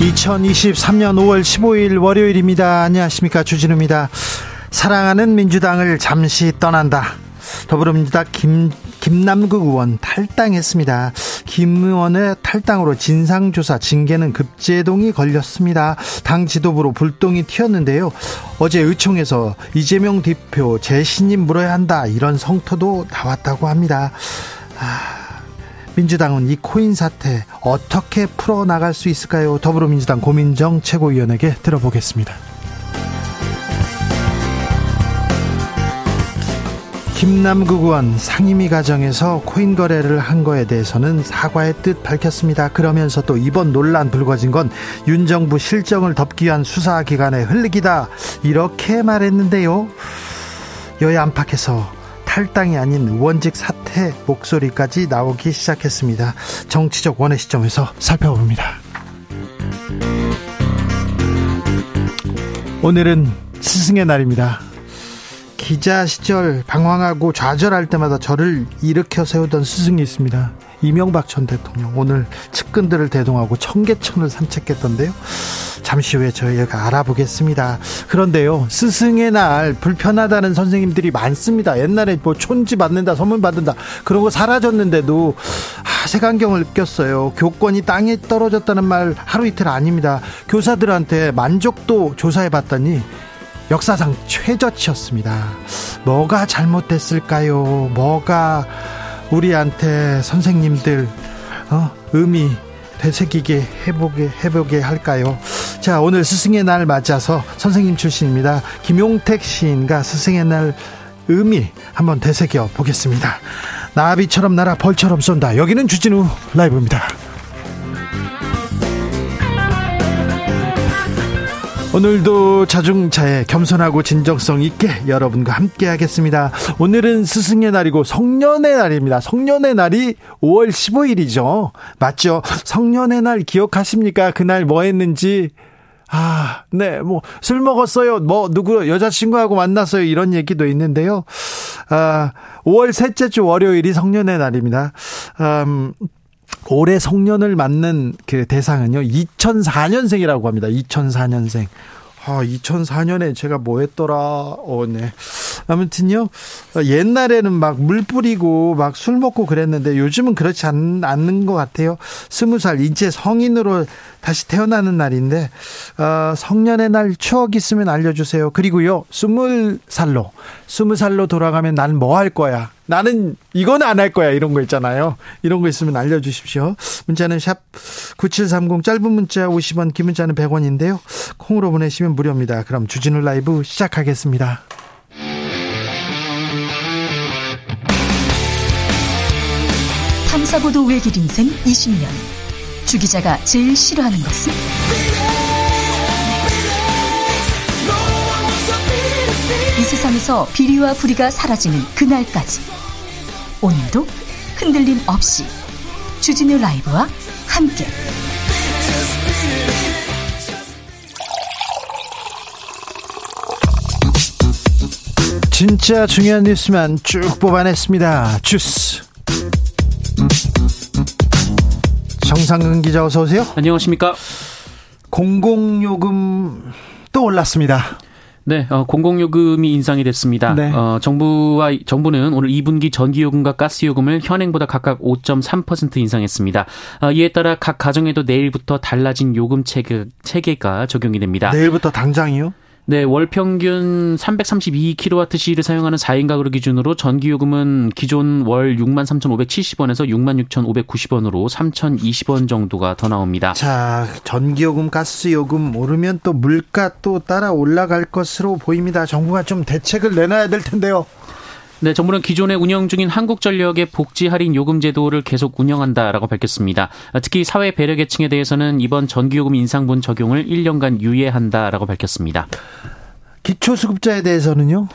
2023년 5월 15일 월요일입니다. 안녕하십니까. 주진우입니다. 사랑하는 민주당을 잠시 떠난다. 더불어민주당 김, 김남국 의원 탈당했습니다. 김 의원의 탈당으로 진상조사 징계는 급제동이 걸렸습니다. 당 지도부로 불똥이 튀었는데요. 어제 의총에서 이재명 대표 재신임 물어야 한다 이런 성토도 나왔다고 합니다. 아... 민주당은 이 코인 사태 어떻게 풀어나갈 수 있을까요? 더불어민주당 고민정 최고위원에게 들어보겠습니다. 김남국 의원 상임위 과정에서 코인 거래를 한 거에 대해서는 사과의 뜻 밝혔습니다. 그러면서 또 이번 논란 불거진 건 윤 정부 실정을 덮기 위한 수사기관의 흘리기다 이렇게 말했는데요. 여야 안팎에서 탈당이 아닌 의원직 사퇴 목소리까지 나오기 시작했습니다. 정치적 원의 시점에서 살펴봅니다. 오늘은 스승의 날입니다. 기자 시절 방황하고 좌절할 때마다 저를 일으켜 세우던 스승이 있습니다. 이명박 전 대통령 오늘 측근들을 대동하고 청계천을 산책했던데요. 잠시 후에 저희가 알아보겠습니다. 그런데요, 스승의 날 불편하다는 선생님들이 많습니다. 옛날에 뭐 촌지 받는다, 선물 받는다, 그런 거 사라졌는데도 아, 색안경을 꼈어요. 교권이 땅에 떨어졌다는 말 하루 이틀 아닙니다. 교사들한테 만족도 조사해 봤더니 역사상 최저치였습니다. 뭐가 잘못됐을까요? 뭐가 우리한테 선생님들 어, 의미 되새기게 해보게 해보게 할까요? 자 오늘 스승의 날 맞아서 선생님 출신입니다. 김용택 시인과 스승의 날 의미 한번 되새겨 보겠습니다. 나비처럼 날아 벌처럼 쏜다. 여기는 주진우 라이브입니다. 오늘도 자중차에 겸손하고 진정성 있게 여러분과 함께 하겠습니다. 오늘은 스승의 날이고 성년의 날입니다. 성년의 날이 5월 15일이죠. 맞죠? 성년의 날 기억하십니까? 그날 뭐 했는지. 아, 네, 뭐, 술 먹었어요. 뭐, 누구, 여자친구하고 만났어요. 이런 얘기도 있는데요. 아, 5월 셋째 주 월요일이 성년의 날입니다. 음, 올해 성년을 맞는 그 대상은요, 2004년생이라고 합니다. 2004년생. 아, 2004년에 제가 뭐 했더라. 어, 네. 아무튼요, 옛날에는 막 물 뿌리고 막 술 먹고 그랬는데 요즘은 그렇지 않, 않는 것 같아요. 스무 살, 이제 성인으로 다시 태어나는 날인데, 어, 성년의 날 추억 있으면 알려주세요. 그리고요, 스물 살로, 스무 살로 돌아가면 난 뭐 할 거야. 나는 이건 안 할 거야. 이런 거 있잖아요. 이런 거 있으면 알려주십시오. 문자는 샵 9730 짧은 문자 50원, 긴 문자는 100원인데요. 콩으로 보내시면 무료입니다. 그럼 주진우 라이브 시작하겠습니다. 탐사보도 외길 인생 20년. 주 기자가 제일 싫어하는 것은? 이 세상에서 비리와 부리가 사라지는 그날까지. 오늘도 흔들림 없이 주진우 라이브와 함께. 진짜 중요한 뉴스만 쭉 뽑아냈습니다. 주스. 정상근 기자 어서 오세요. 안녕하십니까. 공공요금 또 올랐습니다. 네, 어, 공공요금이 인상이 됐습니다. 네. 어, 정부와 정부는 오늘 2분기 전기요금과 가스요금을 현행보다 각각 5.3% 인상했습니다. 어, 이에 따라 각 가정에도 내일부터 달라진 요금 체계, 체계가 적용이 됩니다. 내일부터 당장이요? 네, 월 평균 332kWh를 사용하는 4인 가구를 기준으로 전기 요금은 기존 월 63,570원에서 66,590원으로 3,020원 정도가 더 나옵니다. 자, 전기 요금, 가스 요금 오르면 또 물가 또 따라 올라갈 것으로 보입니다. 정부가 좀 대책을 내놔야 될 텐데요. 네, 정부는 기존에 운영 중인 한국전력의 복지 할인 요금 제도를 계속 운영한다라고 밝혔습니다. 특히 사회 배려 계층에 대해서는 이번 전기요금 인상분 적용을 1년간 유예한다라고 밝혔습니다. 기초수급자에 대해서는요?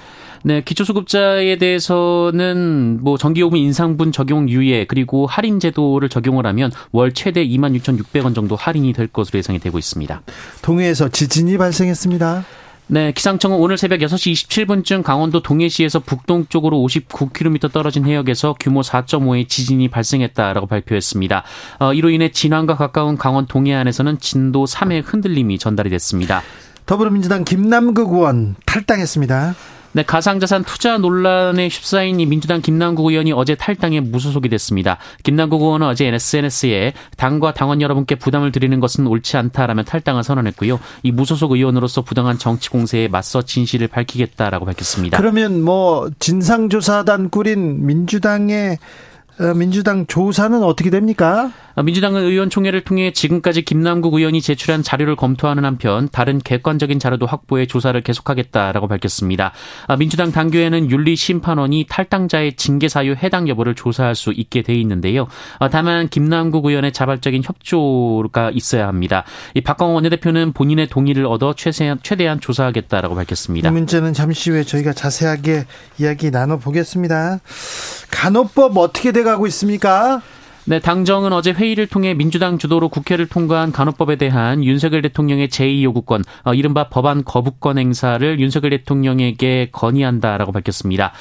네, 기초수급자에 대해서는 뭐 전기요금 인상분 적용 유예 그리고 할인 제도를 적용을 하면 월 최대 26,600원 정도 할인이 될 것으로 예상이 되고 있습니다. 동해에서 지진이 발생했습니다. 네, 기상청은 오늘 새벽 6시 27분쯤 강원도 동해시에서 북동쪽으로 59km 떨어진 해역에서 규모 4.5의 지진이 발생했다라고 발표했습니다. 어, 이로 인해 진안과 가까운 강원 동해안에서는 진도 3의 흔들림이 전달이 됐습니다. 더불어민주당 김남국 의원 탈당했습니다. 네, 가상자산 투자 논란에 휩싸인 이 민주당 김남국 의원이 어제 탈당에 무소속이 됐습니다. 김남국 의원은 어제 SNS에 당과 당원 여러분께 부담을 드리는 것은 옳지 않다라며 탈당을 선언했고요. 이 무소속 의원으로서 부당한 정치 공세에 맞서 진실을 밝히겠다라고 밝혔습니다. 그러면 뭐 진상조사단 꾸린 민주당의 어, 민주당 조사는 어떻게 됩니까? 어, 민주당은 의원총회를 통해 지금까지 김남국 의원이 제출한 자료를 검토하는 한편 다른 객관적인 자료도 확보해 조사를 계속하겠다라고 밝혔습니다. 어, 민주당 당규에는 윤리심판원이 탈당자의 징계 사유 해당 여부를 조사할 수 있게 돼 있는데요. 다만 김남국 의원의 자발적인 협조가 있어야 합니다. 이 박광원 원내대표는 본인의 동의를 얻어 최대한, 최대한 조사하겠다라고 밝혔습니다. 이 문제는 잠시 후에 저희가 자세하게 이야기 나눠보겠습니다. 간호법 어떻게 돼 가고 있습니까? 네, 당정은 어제 회의를 통해 민주당 주도로 국회를 통과한 간호법에 대한 윤석열 대통령의 제2 요구권, 어, 이른바 법안 거부권 행사를 윤석열 대통령에게 건의한다라고 밝혔습니다.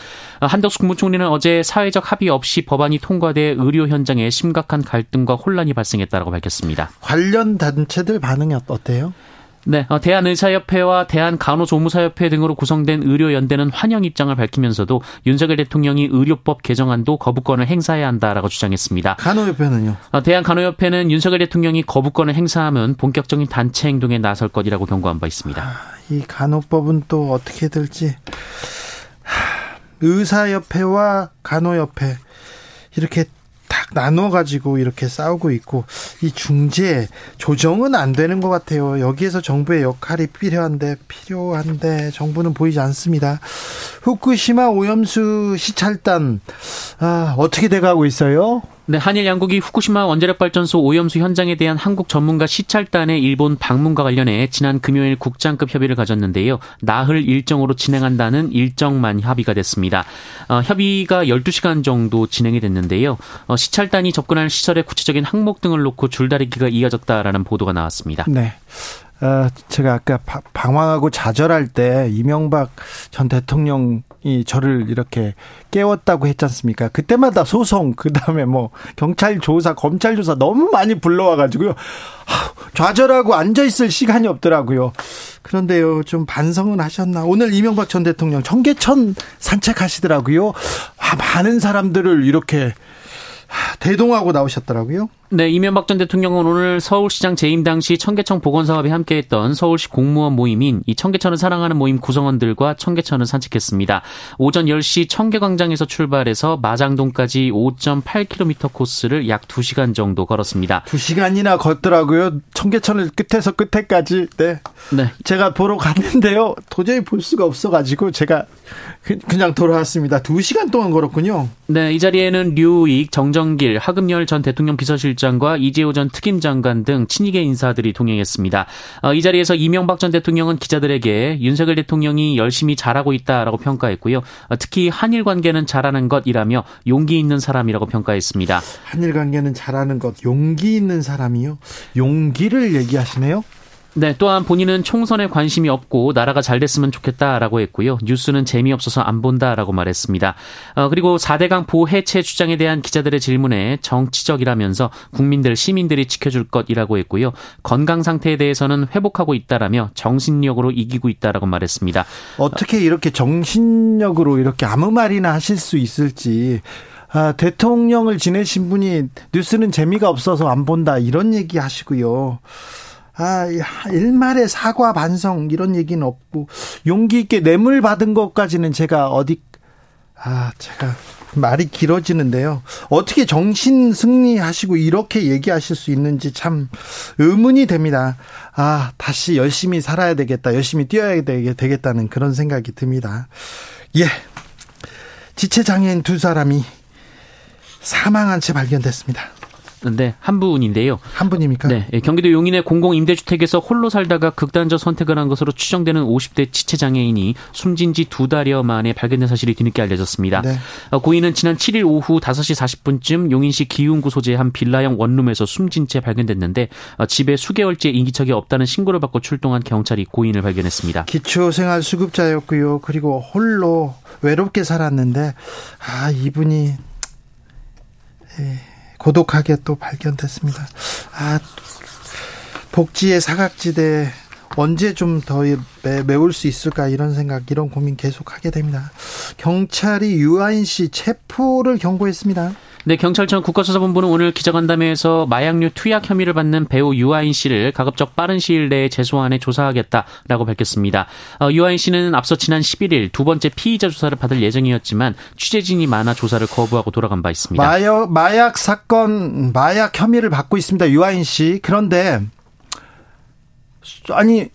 어, 한덕수 국무총리는 어제 사회적 합의 없이 법안이 통과돼 의료 현장에 심각한 갈등과 혼란이 발생했다라고 밝혔습니다. 관련 단체들 반응이 어때요? 네, 어, 대한의사협회와 대한간호조무사협회 등으로 구성된 의료연대는 환영 입장을 밝히면서도 윤석열 대통령이 의료법 개정안도 거부권을 행사해야 한다라고 주장했습니다. 간호협회는요? 어, 대한간호협회는 윤석열 대통령이 거부권을 행사하면 본격적인 단체 행동에 나설 것이라고 경고한 바 있습니다. 아, 이 간호법은 또 어떻게 될지 의사협회와 간호협회 이렇게 딱 나눠가지고 이렇게 싸우고 있고 이 중재 조정은 안 되는 것 같아요. 여기에서 정부의 역할이 필요한데 필요한데 정부는 보이지 않습니다. 후쿠시마 오염수 시찰단 아, 어떻게 돼가고 있어요? 네, 한일 양국이 후쿠시마 원자력 발전소 오염수 현장에 대한 한국 전문가 시찰단의 일본 방문과 관련해 지난 금요일 국장급 협의를 가졌는데요. 나흘 일정으로 진행한다는 일정만 합의가 됐습니다. 어, 협의가 12시간 정도 진행이 됐는데요. 어, 시찰단이 접근할 시설의 구체적인 항목 등을 놓고 줄다리기가 이어졌다라는 보도가 나왔습니다. 네. 어, 제가 아까 방황하고 좌절할 때 이명박 전 대통령이 저를 이렇게 깨웠다고 했지 않습니까? 그때마다 소송, 그 다음에 뭐 경찰 조사, 검찰 조사 너무 많이 불러와가지고요. 좌절하고 앉아있을 시간이 없더라고요. 그런데요, 좀 반성은 하셨나? 오늘 이명박 전 대통령 청계천 산책하시더라고요. 아, 많은 사람들을 이렇게 대동하고 나오셨더라고요. 네, 이명박 전 대통령은 오늘 서울시장 재임 당시 청계천 복원 사업에 함께했던 서울시 공무원 모임인 이 청계천을 사랑하는 모임 구성원들과 청계천을 산책했습니다. 오전 10시 청계광장에서 출발해서 마장동까지 5.8km 코스를 약 2시간 정도 걸었습니다. 2시간이나 걷더라고요. 청계천을 끝에서 끝에까지. 네. 네. 제가 보러 갔는데요. 도저히 볼 수가 없어가지고 제가 그냥 돌아왔습니다. 2시간 동안 걸었군요. 네, 이 자리에는 류익, 정정길, 하금열 전 대통령 비서실장 과 이재호 전 특임 장관 등 친이계 인사들이 동행했습니다. 어, 이 자리에서 이명박 전 대통령은 기자들에게 윤석열 대통령이 열심히 잘하고 있다라고 평가했고요. 어, 특히 한일 관계는 잘하는 것이라며 용기 있는 사람이라고 평가했습니다. 한일 관계는 잘하는 것, 용기 있는 사람이요? 용기를 얘기하시네요? 네, 또한 본인은 총선에 관심이 없고 나라가 잘 됐으면 좋겠다라고 했고요. 뉴스는 재미없어서 안 본다라고 말했습니다. 어, 그리고 4대강 보해체 주장에 대한 기자들의 질문에 정치적이라면서 국민들, 시민들이 지켜줄 것이라고 했고요. 건강 상태에 대해서는 회복하고 있다라며 정신력으로 이기고 있다라고 말했습니다. 어떻게 이렇게 정신력으로 이렇게 아무 말이나 하실 수 있을지 아, 대통령을 지내신 분이 뉴스는 재미가 없어서 안 본다 이런 얘기 하시고요. 아, 일말의 사과 반성 이런 얘기는 없고 용기 있게 뇌물 받은 것까지는 제가 어디 아, 제가 말이 길어지는데요. 어떻게 정신 승리하시고 이렇게 얘기하실 수 있는지 참 의문이 됩니다. 아, 다시 열심히 살아야 되겠다. 열심히 뛰어야 되겠다는 그런 생각이 듭니다. 예. 지체장애인 두 사람이 사망한 채 발견됐습니다. 네, 한 분인데요. 한 분입니까? 네, 예, 경기도 용인의 공공 임대주택에서 홀로 살다가 극단적 선택을 한 것으로 추정되는 50대 지체 장애인이 숨진 지 두 달여 만에 발견된 사실이 뒤늦게 알려졌습니다. 네. 어, 고인은 지난 7일 오후 5시 40분쯤 용인시 기흥구 소재의 한 빌라형 원룸에서 숨진 채 발견됐는데 어, 집에 수개월째 인기척이 없다는 신고를 받고 출동한 경찰이 고인을 발견했습니다. 기초생활 수급자였고요. 그리고 홀로 외롭게 살았는데 아 이분이 에... 고독하게 또 발견됐습니다. 아, 복지의 사각지대 언제 좀 더 메울 수 있을까 이런 생각 이런 고민 계속 하게 됩니다. 경찰이 유아인 씨 체포를 경고했습니다. 네, 경찰청 국가수사본부는 오늘 기자간담회에서 마약류 투약 혐의를 받는 배우 유아인 씨를 가급적 빠른 시일 내에 재소안에 조사하겠다라고 밝혔습니다. 어, 유아인 씨는 앞서 지난 11일 두 번째 피의자 조사를 받을 예정이었지만 취재진이 많아 조사를 거부하고 돌아간 바 있습니다. 마약, 마약 사건, 마약 혐의를 받고 있습니다. 유아인 씨. 그런데 아니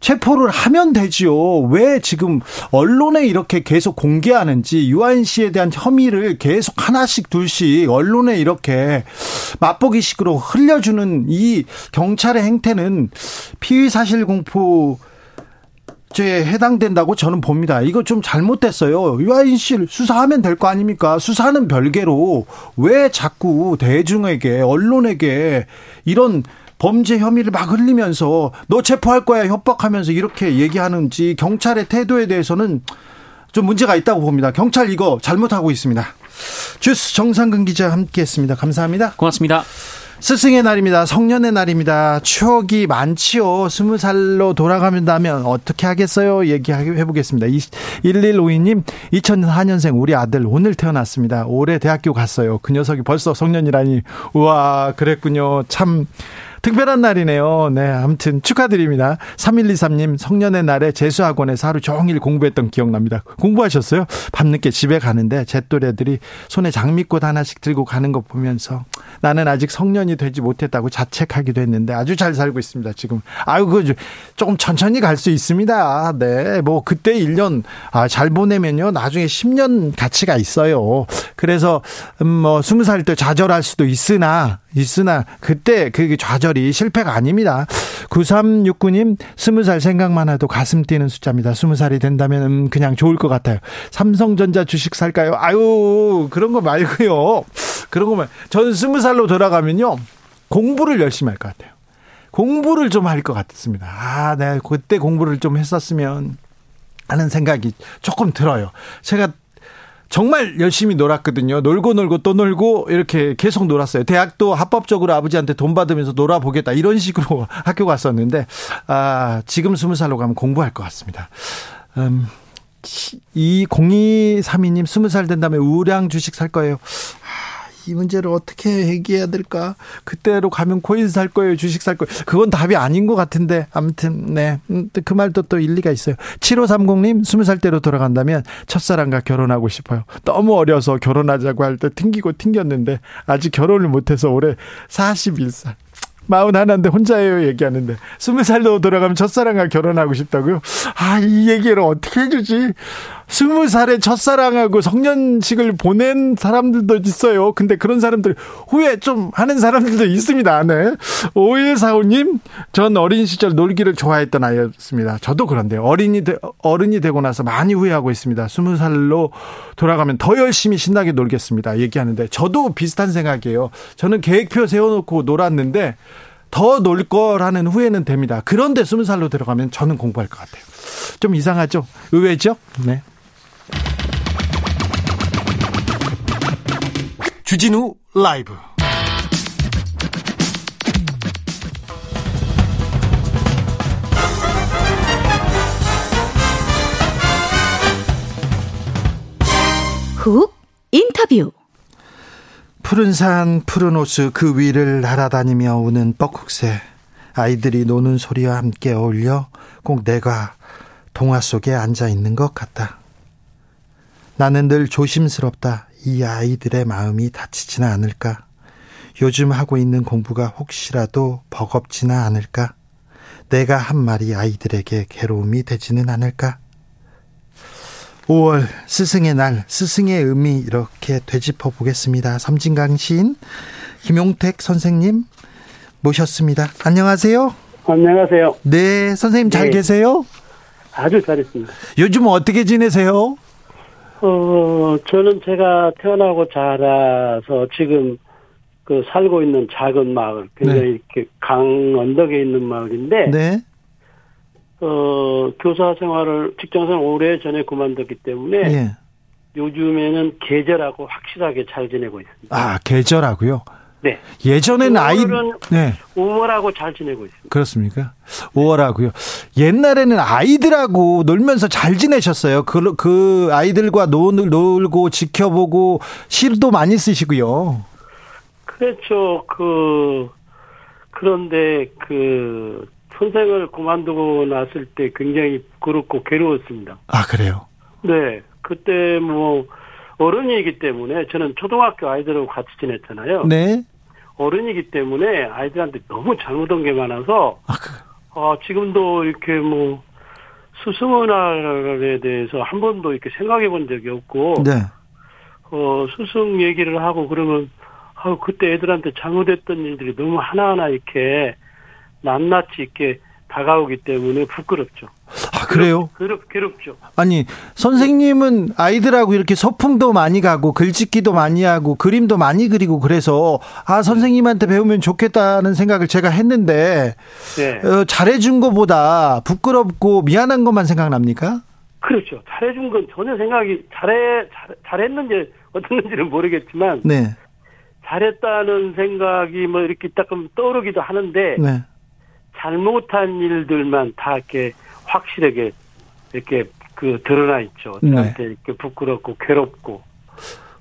체포를 하면 되지요. 왜 지금 언론에 이렇게 계속 공개하는지 유아인 씨에 대한 혐의를 계속 하나씩 둘씩 언론에 이렇게 맛보기식으로 흘려주는 이 경찰의 행태는 피의 사실 공포 죄에 해당된다고 저는 봅니다. 이거 좀 잘못됐어요. 유아인 씨를 수사하면 될 거 아닙니까? 수사는 별개로 왜 자꾸 대중에게 언론에게 이런 범죄 혐의를 막 흘리면서 너 체포할 거야 협박하면서 이렇게 얘기하는지 경찰의 태도에 대해서는 좀 문제가 있다고 봅니다. 경찰 이거 잘못하고 있습니다. 주스 정상근 기자 함께했습니다. 감사합니다. 고맙습니다. 스승의 날입니다. 성년의 날입니다. 추억이 많지요. 스무 살로 돌아가면 어떻게 하겠어요? 얘기해 보겠습니다. 1152님, 2004년생 우리 아들 오늘 태어났습니다. 올해 대학교 갔어요. 그 녀석이 벌써 성년이라니. 우와, 그랬군요. 참 특별한 날이네요. 네, 아무튼 축하드립니다. 3123님 성년의 날에 재수학원에서 하루 종일 공부했던 기억납니다. 공부하셨어요? 밤늦게 집에 가는데 제 또래들이 손에 장미꽃 하나씩 들고 가는 거 보면서 나는 아직 성년이 되지 못했다고 자책하기도 했는데 아주 잘 살고 있습니다. 지금 아유 그 조금 천천히 갈 수 있습니다. 네, 뭐 그때 1년 아, 잘 보내면요 나중에 10년 가치가 있어요. 그래서 음, 뭐 20살 때 좌절할 수도 있으나 있으나 그때 그 좌절이 실패가 아닙니다. 9369님 20살 생각만 해도 가슴 뛰는 숫자입니다. 20살이 된다면 음, 그냥 좋을 것 같아요. 삼성전자 주식 살까요? 아유 그런 거 말고요. 그런 거만 저는 20살로 돌아가면요. 공부를 열심히 할 것 같아요. 공부를 좀 할 것 같습니다. 아, 네. 그때 공부를 좀 했었으면 하는 생각이 조금 들어요. 제가 정말 열심히 놀았거든요. 놀고 놀고 또 놀고 이렇게 계속 놀았어요. 대학도 합법적으로 아버지한테 돈 받으면서 놀아보겠다 이런 식으로 학교 갔었는데 아 지금 스무 살로 가면 공부할 것 같습니다. 음, 이 0232님 스무 살 된다면 우량 주식 살 거예요. 이 문제를 어떻게 해결해야 될까? 그때로 가면 코인 살 거예요, 주식 살 거예요. 그건 답이 아닌 것 같은데 아무튼 네. 음, 그 말도 또 일리가 있어요. 7530님 20살 때로 돌아간다면 첫사랑과 결혼하고 싶어요. 너무 어려서 결혼하자고 할 때 튕기고 튕겼는데 아직 결혼을 못해서 올해 41살. 마흔 하나인데 혼자예요 얘기하는데 스무 살로 돌아가면 첫사랑과 결혼하고 싶다고요? 아 이 얘기를 어떻게 해주지? 스무 살에 첫사랑하고 성년식을 보낸 사람들도 있어요. 근데 그런 사람들 후회 좀 하는 사람들도 있습니다. 네. 5145님, 전 어린 시절 놀기를 좋아했던 아이였습니다. 저도 그런데요. 어린이, 되, 어른이 되고 나서 많이 후회하고 있습니다. 스무 살로 돌아가면 더 열심히 신나게 놀겠습니다. 얘기하는데 저도 비슷한 생각이에요. 저는 계획표 세워놓고 놀았는데 더놀 거라는 후회는 됩니다. 그런데 스무 살로 들어가면 저는 공부할 것 같아요. 좀 이상하죠? 의외죠? 네. 주진우 라이브 훅 인터뷰 푸른 산 푸른 호수 그 위를 날아다니며 우는 뻐국새 아이들이 노는 소리와 함께 어울려 꼭 내가 동화 속에 앉아 있는 것 같다. 나는 늘 조심스럽다. 이 아이들의 마음이 다치지는 않을까? 요즘 하고 있는 공부가 혹시라도 버겁지는 않을까? 내가 한 말이 아이들에게 괴로움이 되지는 않을까? 5월 스승의 날, 스승의 의미 이렇게 되짚어 보겠습니다. 섬진강 시인 김용택 선생님 모셨습니다. 안녕하세요. 안녕하세요. 네, 선생님 잘 네. 계세요? 아주 잘했습니다. 요즘 어떻게 지내세요? 어, 저는 제가 태어나고 자라서 지금 그 살고 있는 작은 마을, 굉장히 네. 이렇게 강 언덕에 있는 마을인데, 네. 어, 교사 생활을, 직장 생활 오래 전에 그만뒀기 때문에, 예. 요즘에는 계절하고 확실하게 잘 지내고 있습니다. 아, 계절하고요? 네. 예전에는 아이 네. 5월하고 잘 지내고 있습니다. 그렇습니까? 5월하고요. 옛날에는 아이들하고 놀면서 잘 지내셨어요. 그, 그 아이들과 놀, 놀고 지켜보고 시도 많이 쓰시고요. 그렇죠. 그 그런데 그 선생을 그만두고 났을 때 굉장히 그렇고 괴로웠습니다. 아 그래요? 네. 그때 뭐 어른이기 때문에 저는 초등학교 아이들하고 같이 지냈잖아요. 네. 어른이기 때문에 아이들한테 너무 잘못한 게 많아서 아, 그... 어, 지금도 이렇게 뭐 스승은날에 대해서 한 번도 이렇게 생각해 본 적이 없고 네. 어, 스승 얘기를 하고 그러면 아, 그때 애들한테 잘못했던 일들이 너무 하나하나 이렇게 낱낱이 이렇게 다가오기 때문에 부끄럽죠. 아, 그래요? 괴롭, 괴롭죠. 아니, 선생님은 아이들하고 이렇게 소풍도 많이 가고, 글짓기도 많이 하고, 그림도 많이 그리고 그래서, 아, 선생님한테 배우면 좋겠다는 생각을 제가 했는데, 네. 어, 잘해준 것보다 부끄럽고 미안한 것만 생각납니까? 그렇죠. 잘해준 건 전혀 생각이, 잘해, 잘, 잘했는지 어떻는지는 모르겠지만, 네. 잘했다는 생각이 뭐 이렇게 조금 떠오르기도 하는데, 네. 잘못한 일들만 다 이렇게 확실하게 이렇게 그 드러나 있죠. 네. 저한테 네. 이렇게 부끄럽고 괴롭고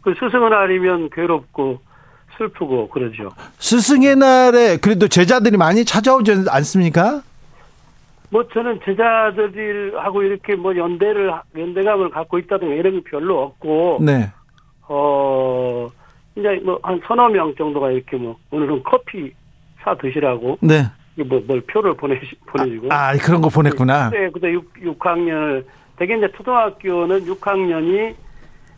그 스승의 날이면 괴롭고 슬프고 그러죠. 스승의 날에 그래도 제자들이 많이 찾아오지 않습니까? 뭐 저는 제자들하고 이렇게 뭐 연대를 연대감을 갖고 있다든가 이런 게 별로 없고 네. 어 이제 뭐 한 서너 명 정도가 이렇게 뭐 오늘은 커피 사 드시라고 네. 뭐, 뭘 표를 보내, 보내주고. 아, 아, 그런 거 보냈구나. 네, 그때 6, 6학년을, 대개 이제 초등학교는 6학년이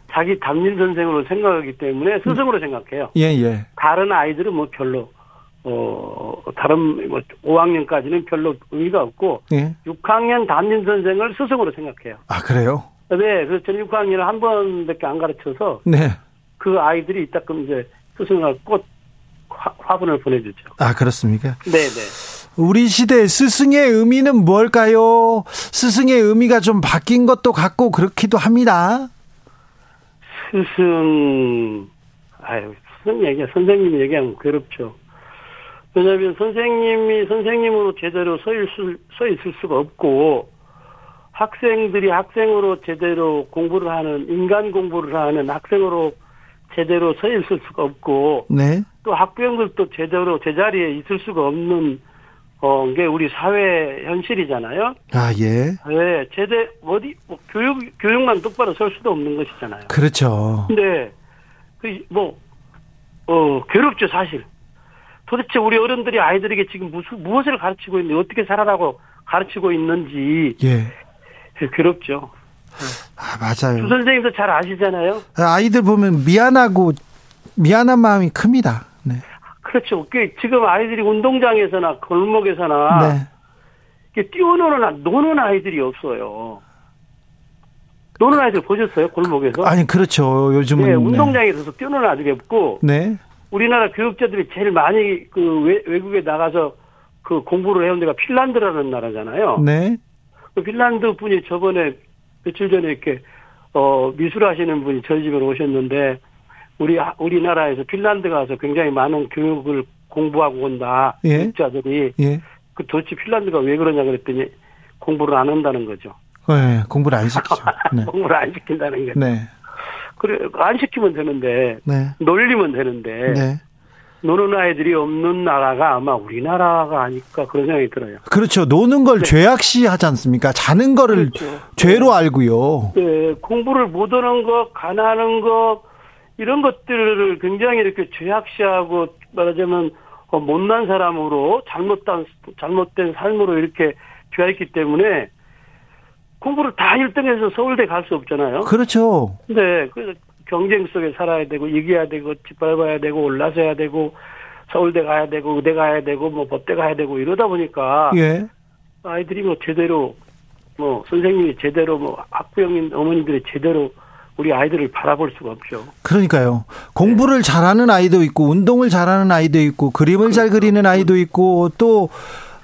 자기 담임 선생으로 생각하기 때문에 스승으로 생각해요. 예, 예. 다른 아이들은 뭐 별로, 어, 다른, 뭐, 5학년까지는 별로 의미가 없고, 예. 6학년 담임 선생을 스승으로 생각해요. 아, 그래요? 네, 그래서 전 6학년을 한 번밖에 안 가르쳐서, 네. 그 아이들이 이따끔 이제 스승을 꼭 화, 분을 보내주죠. 아 그렇습니까? 네네. 우리 시대 스승의 의미는 뭘까요? 스승의 의미가 좀 바뀐 것도 같고 그렇기도 합니다. 스승, 아유, 스승 얘기, 선생님 얘기하면 괴롭죠. 왜냐하면 선생님이 선생님으로 제대로 서 있을, 서 있을 수가 없고, 학생들이 학생으로 제대로 공부를 하는, 인간 공부를 하는 학생으로 제대로 서 있을 수가 없고, 네. 또 학부형들도 제대로 제자리에 있을 수가 없는 어, 게 우리 사회 현실이잖아요. 아, 예. 네, 제대, 어디, 뭐, 교육, 교육만 똑바로 설 수도 없는 것이잖아요. 그렇죠. 근데, 그, 뭐, 어, 괴롭죠, 사실. 도대체 우리 어른들이 아이들에게 지금 무슨, 무엇을 가르치고 있는지, 어떻게 살아라고 가르치고 있는지. 예. 괴롭죠. 아, 맞아요. 주 선생님도 잘 아시잖아요. 아이들 보면 미안하고, 미안한 마음이 큽니다. 네. 그렇죠. 그 지금 아이들이 운동장에서나 골목에서나 네. 뛰어노는 노는 아이들이 없어요. 노는 아이들 보셨어요? 골목에서? 아니 그렇죠. 요즘은 네, 운동장에서 네. 뛰어노는 아이들이 없고 네. 우리나라 교육자들이 제일 많이 그 외, 외국에 나가서 그 공부를 해온 데가 핀란드라는 나라잖아요. 네. 그 핀란드 분이 저번에 며칠 전에 이렇게 어 미술 하시는 분이 저희 집에 오셨는데 우리 우리나라에서 핀란드 가서 굉장히 많은 교육을 공부하고 온다 예. 교육자들이 예. 그 도대체 핀란드가 왜 그러냐 그랬더니 공부를 안 한다는 거죠. 네, 공부를 안 시키죠. 네. 공부를 안 시킨다는 게. 네. 그래 안 시키면 되는데 네. 놀리면 되는데 네. 노는 아이들이 없는 나라가 아마 우리나라가 아닐까 그런 생각이 들어요. 그렇죠. 노는 걸 네. 죄악시 하지 않습니까? 자는 거를 그렇죠. 죄로 알고요. 네, 공부를 못 하는 거, 가난한 거, 이런 것들을 굉장히 이렇게 죄악시하고 말하자면 어, 못난 사람으로 잘못된 잘못된 삶으로 이렇게 있기 때문에 공부를 다 1등해서 서울대 갈 수 없잖아요. 그렇죠. 네, 그래서 경쟁 속에 살아야 되고 이겨야 되고 짓밟아야 되고 올라서야 되고 서울대 가야 되고 의대 가야 되고 뭐 법대 가야 되고 이러다 보니까 예. 아이들이 뭐 제대로 뭐 선생님이 제대로 뭐 학부형인 어머니들이 제대로 우리 아이들을 바라볼 수가 없죠. 그러니까요. 공부를 네. 잘하는 아이도 있고 운동을 잘하는 아이도 있고 그림을 잘 그렇죠. 그리는 아이도 있고 또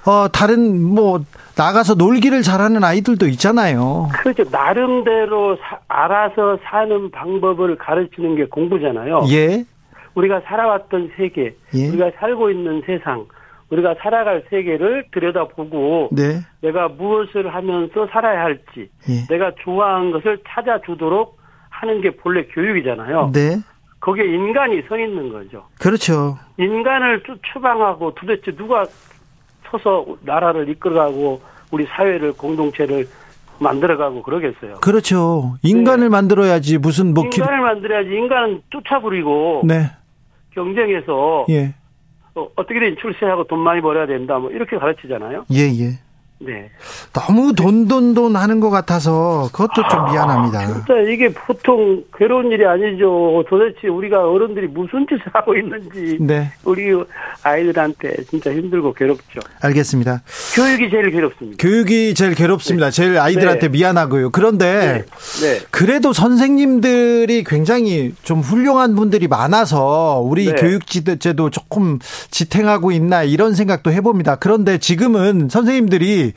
어, 다른 뭐 나가서 놀기를 잘하는 아이들도 있잖아요. 그렇죠. 나름대로 사, 알아서 사는 방법을 가르치는 게 공부잖아요. 예. 우리가 살아왔던 세계, 예. 우리가 살고 있는 세상, 우리가 살아갈 세계를 들여다보고 네. 내가 무엇을 하면서 살아야 할지, 예. 내가 좋아하는 것을 찾아주도록 하는 게 본래 교육이잖아요. 네. 거기에 인간이 서 있는 거죠. 그렇죠. 인간을 추방하고 도대체 누가 서서 나라를 이끌어가고 우리 사회를 공동체를 만들어가고 그러겠어요. 그렇죠. 인간을 네. 만들어야지 무슨 뭐 인간을 기... 만들어야지 인간은 쫓아부리고 네. 경쟁해서 예. 어, 어떻게든 출세하고 돈 많이 벌어야 된다 뭐 이렇게 가르치잖아요. 예 예. 네. 너무 돈, 돈, 돈 하는 것 같아서 그것도 좀 아, 미안합니다. 진짜 이게 보통 괴로운 일이 아니죠. 도대체 우리가 어른들이 무슨 짓을 하고 있는지. 네. 우리 아이들한테 진짜 힘들고 괴롭죠. 알겠습니다. 교육이 제일 괴롭습니다. 교육이 제일 괴롭습니다. 네. 제일 아이들한테 네. 미안하고요. 그런데 네. 네. 그래도 선생님들이 굉장히 좀 훌륭한 분들이 많아서 우리 네. 교육제도 조금 지탱하고 있나 이런 생각도 해봅니다. 그런데 지금은 선생님들이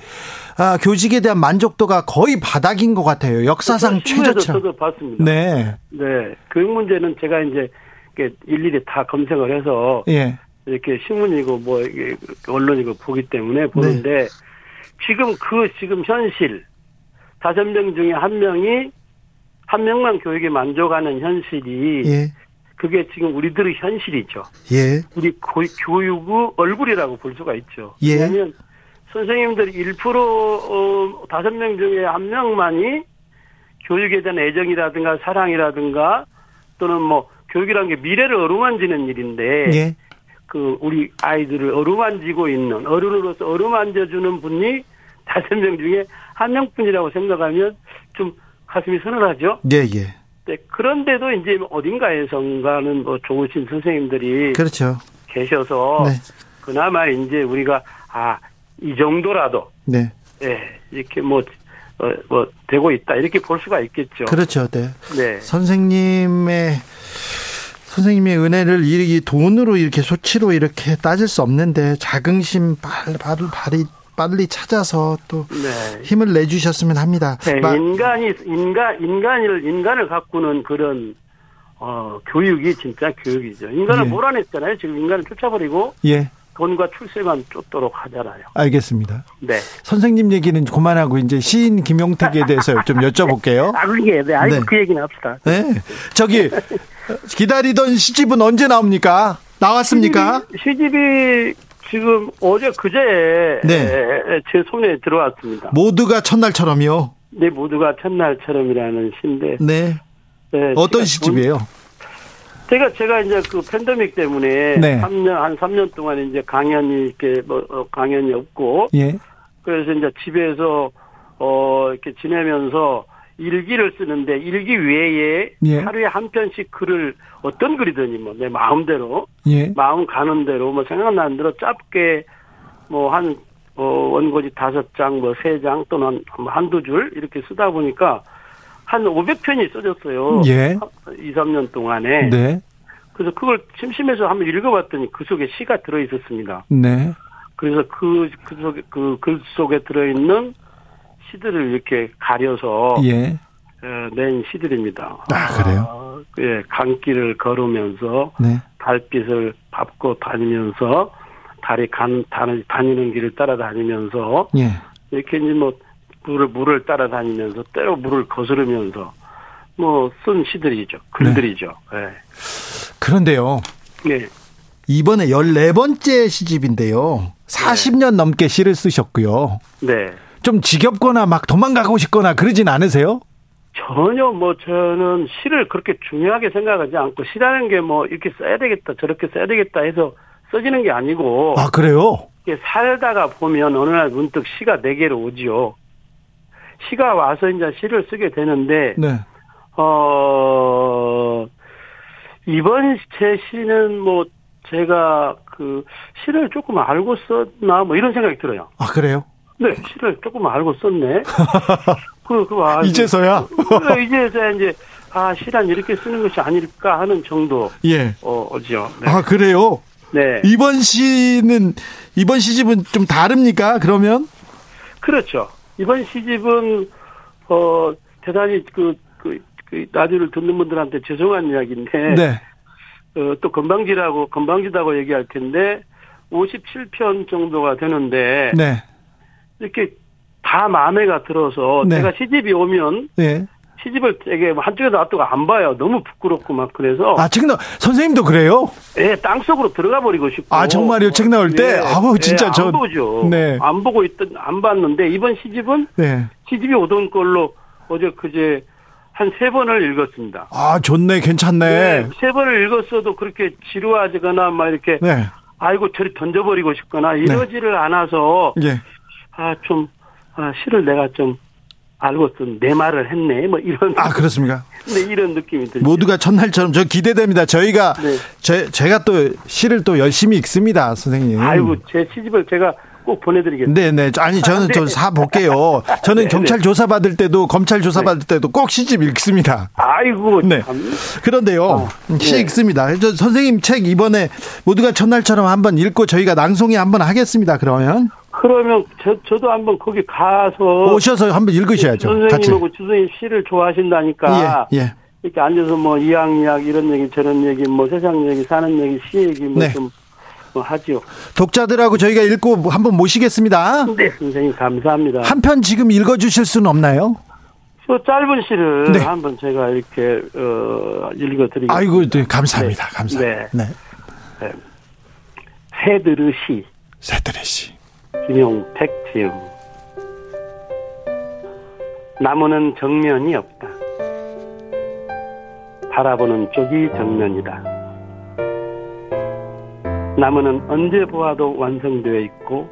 아, 교직에 대한 만족도가 거의 바닥인 것 같아요. 역사상 최저치로. 저도 봤습니다. 네. 네. 교육 문제는 제가 이제 일일이 다 검색을 해서 예. 이렇게 신문이고 뭐 언론이고 보기 때문에 보는데 네. 지금 그 지금 현실 다섯 명 중에 한 명이 한 명만 교육에 만족하는 현실이 예. 그게 지금 우리들의 현실이죠. 예. 우리 교육의 얼굴이라고 볼 수가 있죠. 예. 왜냐하면 선생님들 1% 어, 다섯 명 중에 한 명만이 교육에 대한 애정이라든가 사랑이라든가 또는 뭐 교육이라는 게 미래를 어루만지는 일인데 예. 그 우리 아이들을 어루만지고 있는 어른으로서 어루만져주는 분이 다섯 명 중에 한 명뿐이라고 생각하면 좀 가슴이 서늘하죠. 예, 예. 네, 그런데도 이제 어딘가에선가는 뭐 좋으신 선생님들이 그렇죠. 계셔서 네. 그나마 이제 우리가 아 이 정도라도 네. 예, 이렇게 뭐, 어, 뭐, 되고 있다. 이렇게 볼 수가 있겠죠. 그렇죠. 네. 네. 선생님의, 선생님의 은혜를 이 돈으로 이렇게 소치로 이렇게 따질 수 없는데 자긍심 빨리, 빨리, 빨리 찾아서 또 네. 힘을 내주셨으면 합니다. 네, 인간이, 인간, 인간을, 인간을 가꾸는 그런 어, 교육이 진짜 교육이죠. 인간을 예. 몰아냈잖아요. 지금 인간을 쫓아버리고. 예. 돈과 출세만 쫓도록 하잖아요. 알겠습니다. 네. 선생님 얘기는 그만하고 이제 시인 김용택에 대해서 좀 여쭤볼게요. 아, 그게, 네. 아이고, 네. 그 얘기는 합시다. 네. 저기, 기다리던 시집은 언제 나옵니까? 나왔습니까? 시집이, 시집이 지금 어제 그제 네. 제 손에 들어왔습니다. 모두가 첫날처럼요? 네, 모두가 첫날처럼이라는 시인데. 네. 네 어떤 시집이에요? 제가 제가 이제 그 팬데믹 때문에 네. 3년 한 3년 동안 이제 강연이 이렇게 뭐 어, 강연이 없고 예. 그래서 이제 집에서 어 이렇게 지내면서 일기를 쓰는데 일기 외에 예. 하루에 한 편씩 글을 어떤 글이든지 뭐 내 마음대로 예. 마음 가는 대로 뭐 생각나는 대로 짧게 뭐한 어, 원고지 다섯 장, 뭐 세 장 또는 한두 줄 이렇게 쓰다 보니까 한 500편이 써졌어요. 예. 2, 3년 동안에. 네. 그래서 그걸 심심해서 한번 읽어봤더니 그 속에 시가 들어 있었습니다. 네. 그래서 그, 그 속에, 그 글 속에 들어있는 시들을 이렇게 가려서. 예. 어, 낸 시들입니다. 아, 그래요? 아, 예, 강길을 걸으면서. 네. 달빛을 밟고 다니면서. 달이 간, 다니는 길을 따라다니면서. 예. 이렇게 이제 뭐, 물을 물을 따라다니면서 때로 물을 거스르면서 뭐 쓴 시들이죠. 글들이죠. 네. 네. 그런데요. 네. 이번에 14번째 시집인데요. 40년 네. 넘게 시를 쓰셨고요. 네. 좀 지겹거나 막 도망가고 싶거나 그러진 않으세요? 전혀 뭐 저는 시를 그렇게 중요하게 생각하지 않고 시라는 게 뭐 이렇게 써야 되겠다 저렇게 써야 되겠다 해서 써지는 게 아니고 아 그래요? 살다가 보면 어느 날 문득 시가 내게로 오지요. 시가 와서 이제 시를 쓰게 되는데, 네. 어, 이번 제 시는 뭐, 제가 그 시를 조금 알고 썼나 뭐 이런 생각이 들어요. 아, 그래요? 네, 시를 조금 알고 썼네. 그, 그, 아, 이제서야? 그, 이제서야 이제, 아, 시란 이렇게 쓰는 것이 아닐까 하는 정도. 예. 어, 어죠. 네. 아, 그래요? 네. 이번 시는, 이번 시집은 좀 다릅니까, 그러면? 그렇죠. 이번 시집은, 어, 대단히 그, 그, 그, 라디오를 듣는 분들한테 죄송한 이야기인데. 네. 어, 또 건방지라고, 건방지다고 얘기할 텐데, 57편 정도가 되는데. 네. 이렇게 다 마음에가 들어서 네. 제가 시집이 오면 네. 시집을 되게 한쪽에서 놔두고 안 봐요. 너무 부끄럽고 막 그래서. 아, 책 나, 선생님도 그래요? 예, 땅 속으로 들어가 버리고 싶고. 아, 정말요? 책 나올 때? 예, 아우, 진짜 예, 저. 안 보죠. 네. 안 보고 있던, 안 봤는데, 이번 시집은. 네. 시집이 오던 걸로 어제 그제 한 세 번을 읽었습니다. 아, 좋네. 괜찮네. 네, 세 번을 읽었어도 그렇게 지루하지거나 막 이렇게. 네. 아이고, 저리 던져버리고 싶거나 이러지를 네. 않아서. 예. 아, 좀, 아, 시를 내가 좀 알고 쓴내 말을 했네. 뭐 이런. 아, 그렇습니까? 네, 이런 느낌이 들죠. 모두가 첫날처럼 저 기대됩니다. 저희가, 네. 제, 제가 또 시를 또 열심히 읽습니다, 선생님. 아이고, 제 시집을 제가 꼭 보내드리겠습니다. 네네. 아니, 저는 좀 사볼게요. 저는 네, 경찰 네. 조사 받을 때도, 검찰 조사 받을 네. 때도 꼭 시집 읽습니다. 아이고. 네. 참. 그런데요, 어, 시 네. 읽습니다. 저 선생님 책 이번에 모두가 첫날처럼 한번 읽고 저희가 낭송이 한번 하겠습니다, 그러면. 그러면 저, 저도 한번 거기 가서 오셔서 한번 읽으셔야죠. 선생님하고 주선님 시를 좋아하신다니까. 예, 예. 이렇게 앉아서 뭐 이양이약 이런 얘기 저런 얘기 뭐 세상 얘기 사는 얘기 시 얘기 뭐좀 네. 뭐 하죠. 독자들하고 저희가 읽고 한번 모시겠습니다. 네, 선생님 감사합니다. 한 편 지금 읽어주실 수는 없나요? 그 짧은 시를 네. 한번 제가 이렇게 어, 읽어드리겠습니다. 아이고, 네, 감사합니다. 네. 감사합니다. 네. 네. 새들의 시. 새들의 시. 김용택 지음 나무는 정면이 없다. 바라보는 쪽이 정면이다. 나무는 언제 보아도 완성되어 있고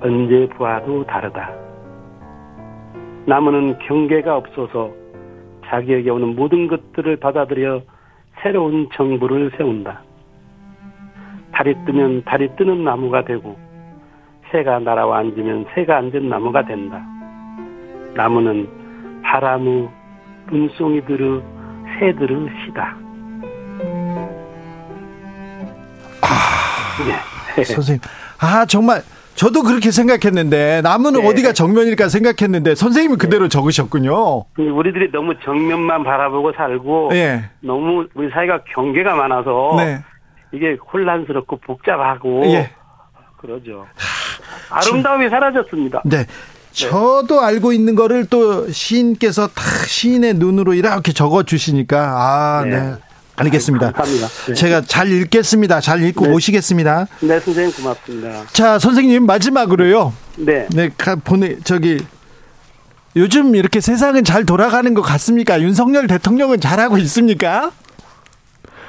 언제 보아도 다르다. 나무는 경계가 없어서 자기에게 오는 모든 것들을 받아들여 새로운 정부를 세운다. 달이 뜨면 달이 뜨는 나무가 되고 새가 날아와 앉으면 새가 앉은 나무가 된다. 나무는 바람우 눈송이들의 새들의 시다. 아, 네. 선생님, 아 정말 저도 그렇게 생각했는데 나무는 네. 어디가 정면일까 생각했는데 선생님은 그대로 네. 적으셨군요. 우리들이 너무 정면만 바라보고 살고 네. 너무 우리 사회가 경계가 많아서 네. 이게 혼란스럽고 복잡하고 예. 그러죠. 아름다움이 사라졌습니다. 네. 저도 알고 있는 거를 또 시인께서 다 시인의 눈으로 이렇게 적어 주시니까 아, 네. 네. 알겠습니다. 감사합니다. 네. 제가 잘 읽겠습니다. 잘 읽고 네. 모시겠습니다. 네, 선생님 고맙습니다. 자, 선생님 마지막으로요. 네. 네, 보내 저기 요즘 이렇게 세상은 잘 돌아가는 것 같습니까? 윤석열 대통령은 잘하고 있습니까?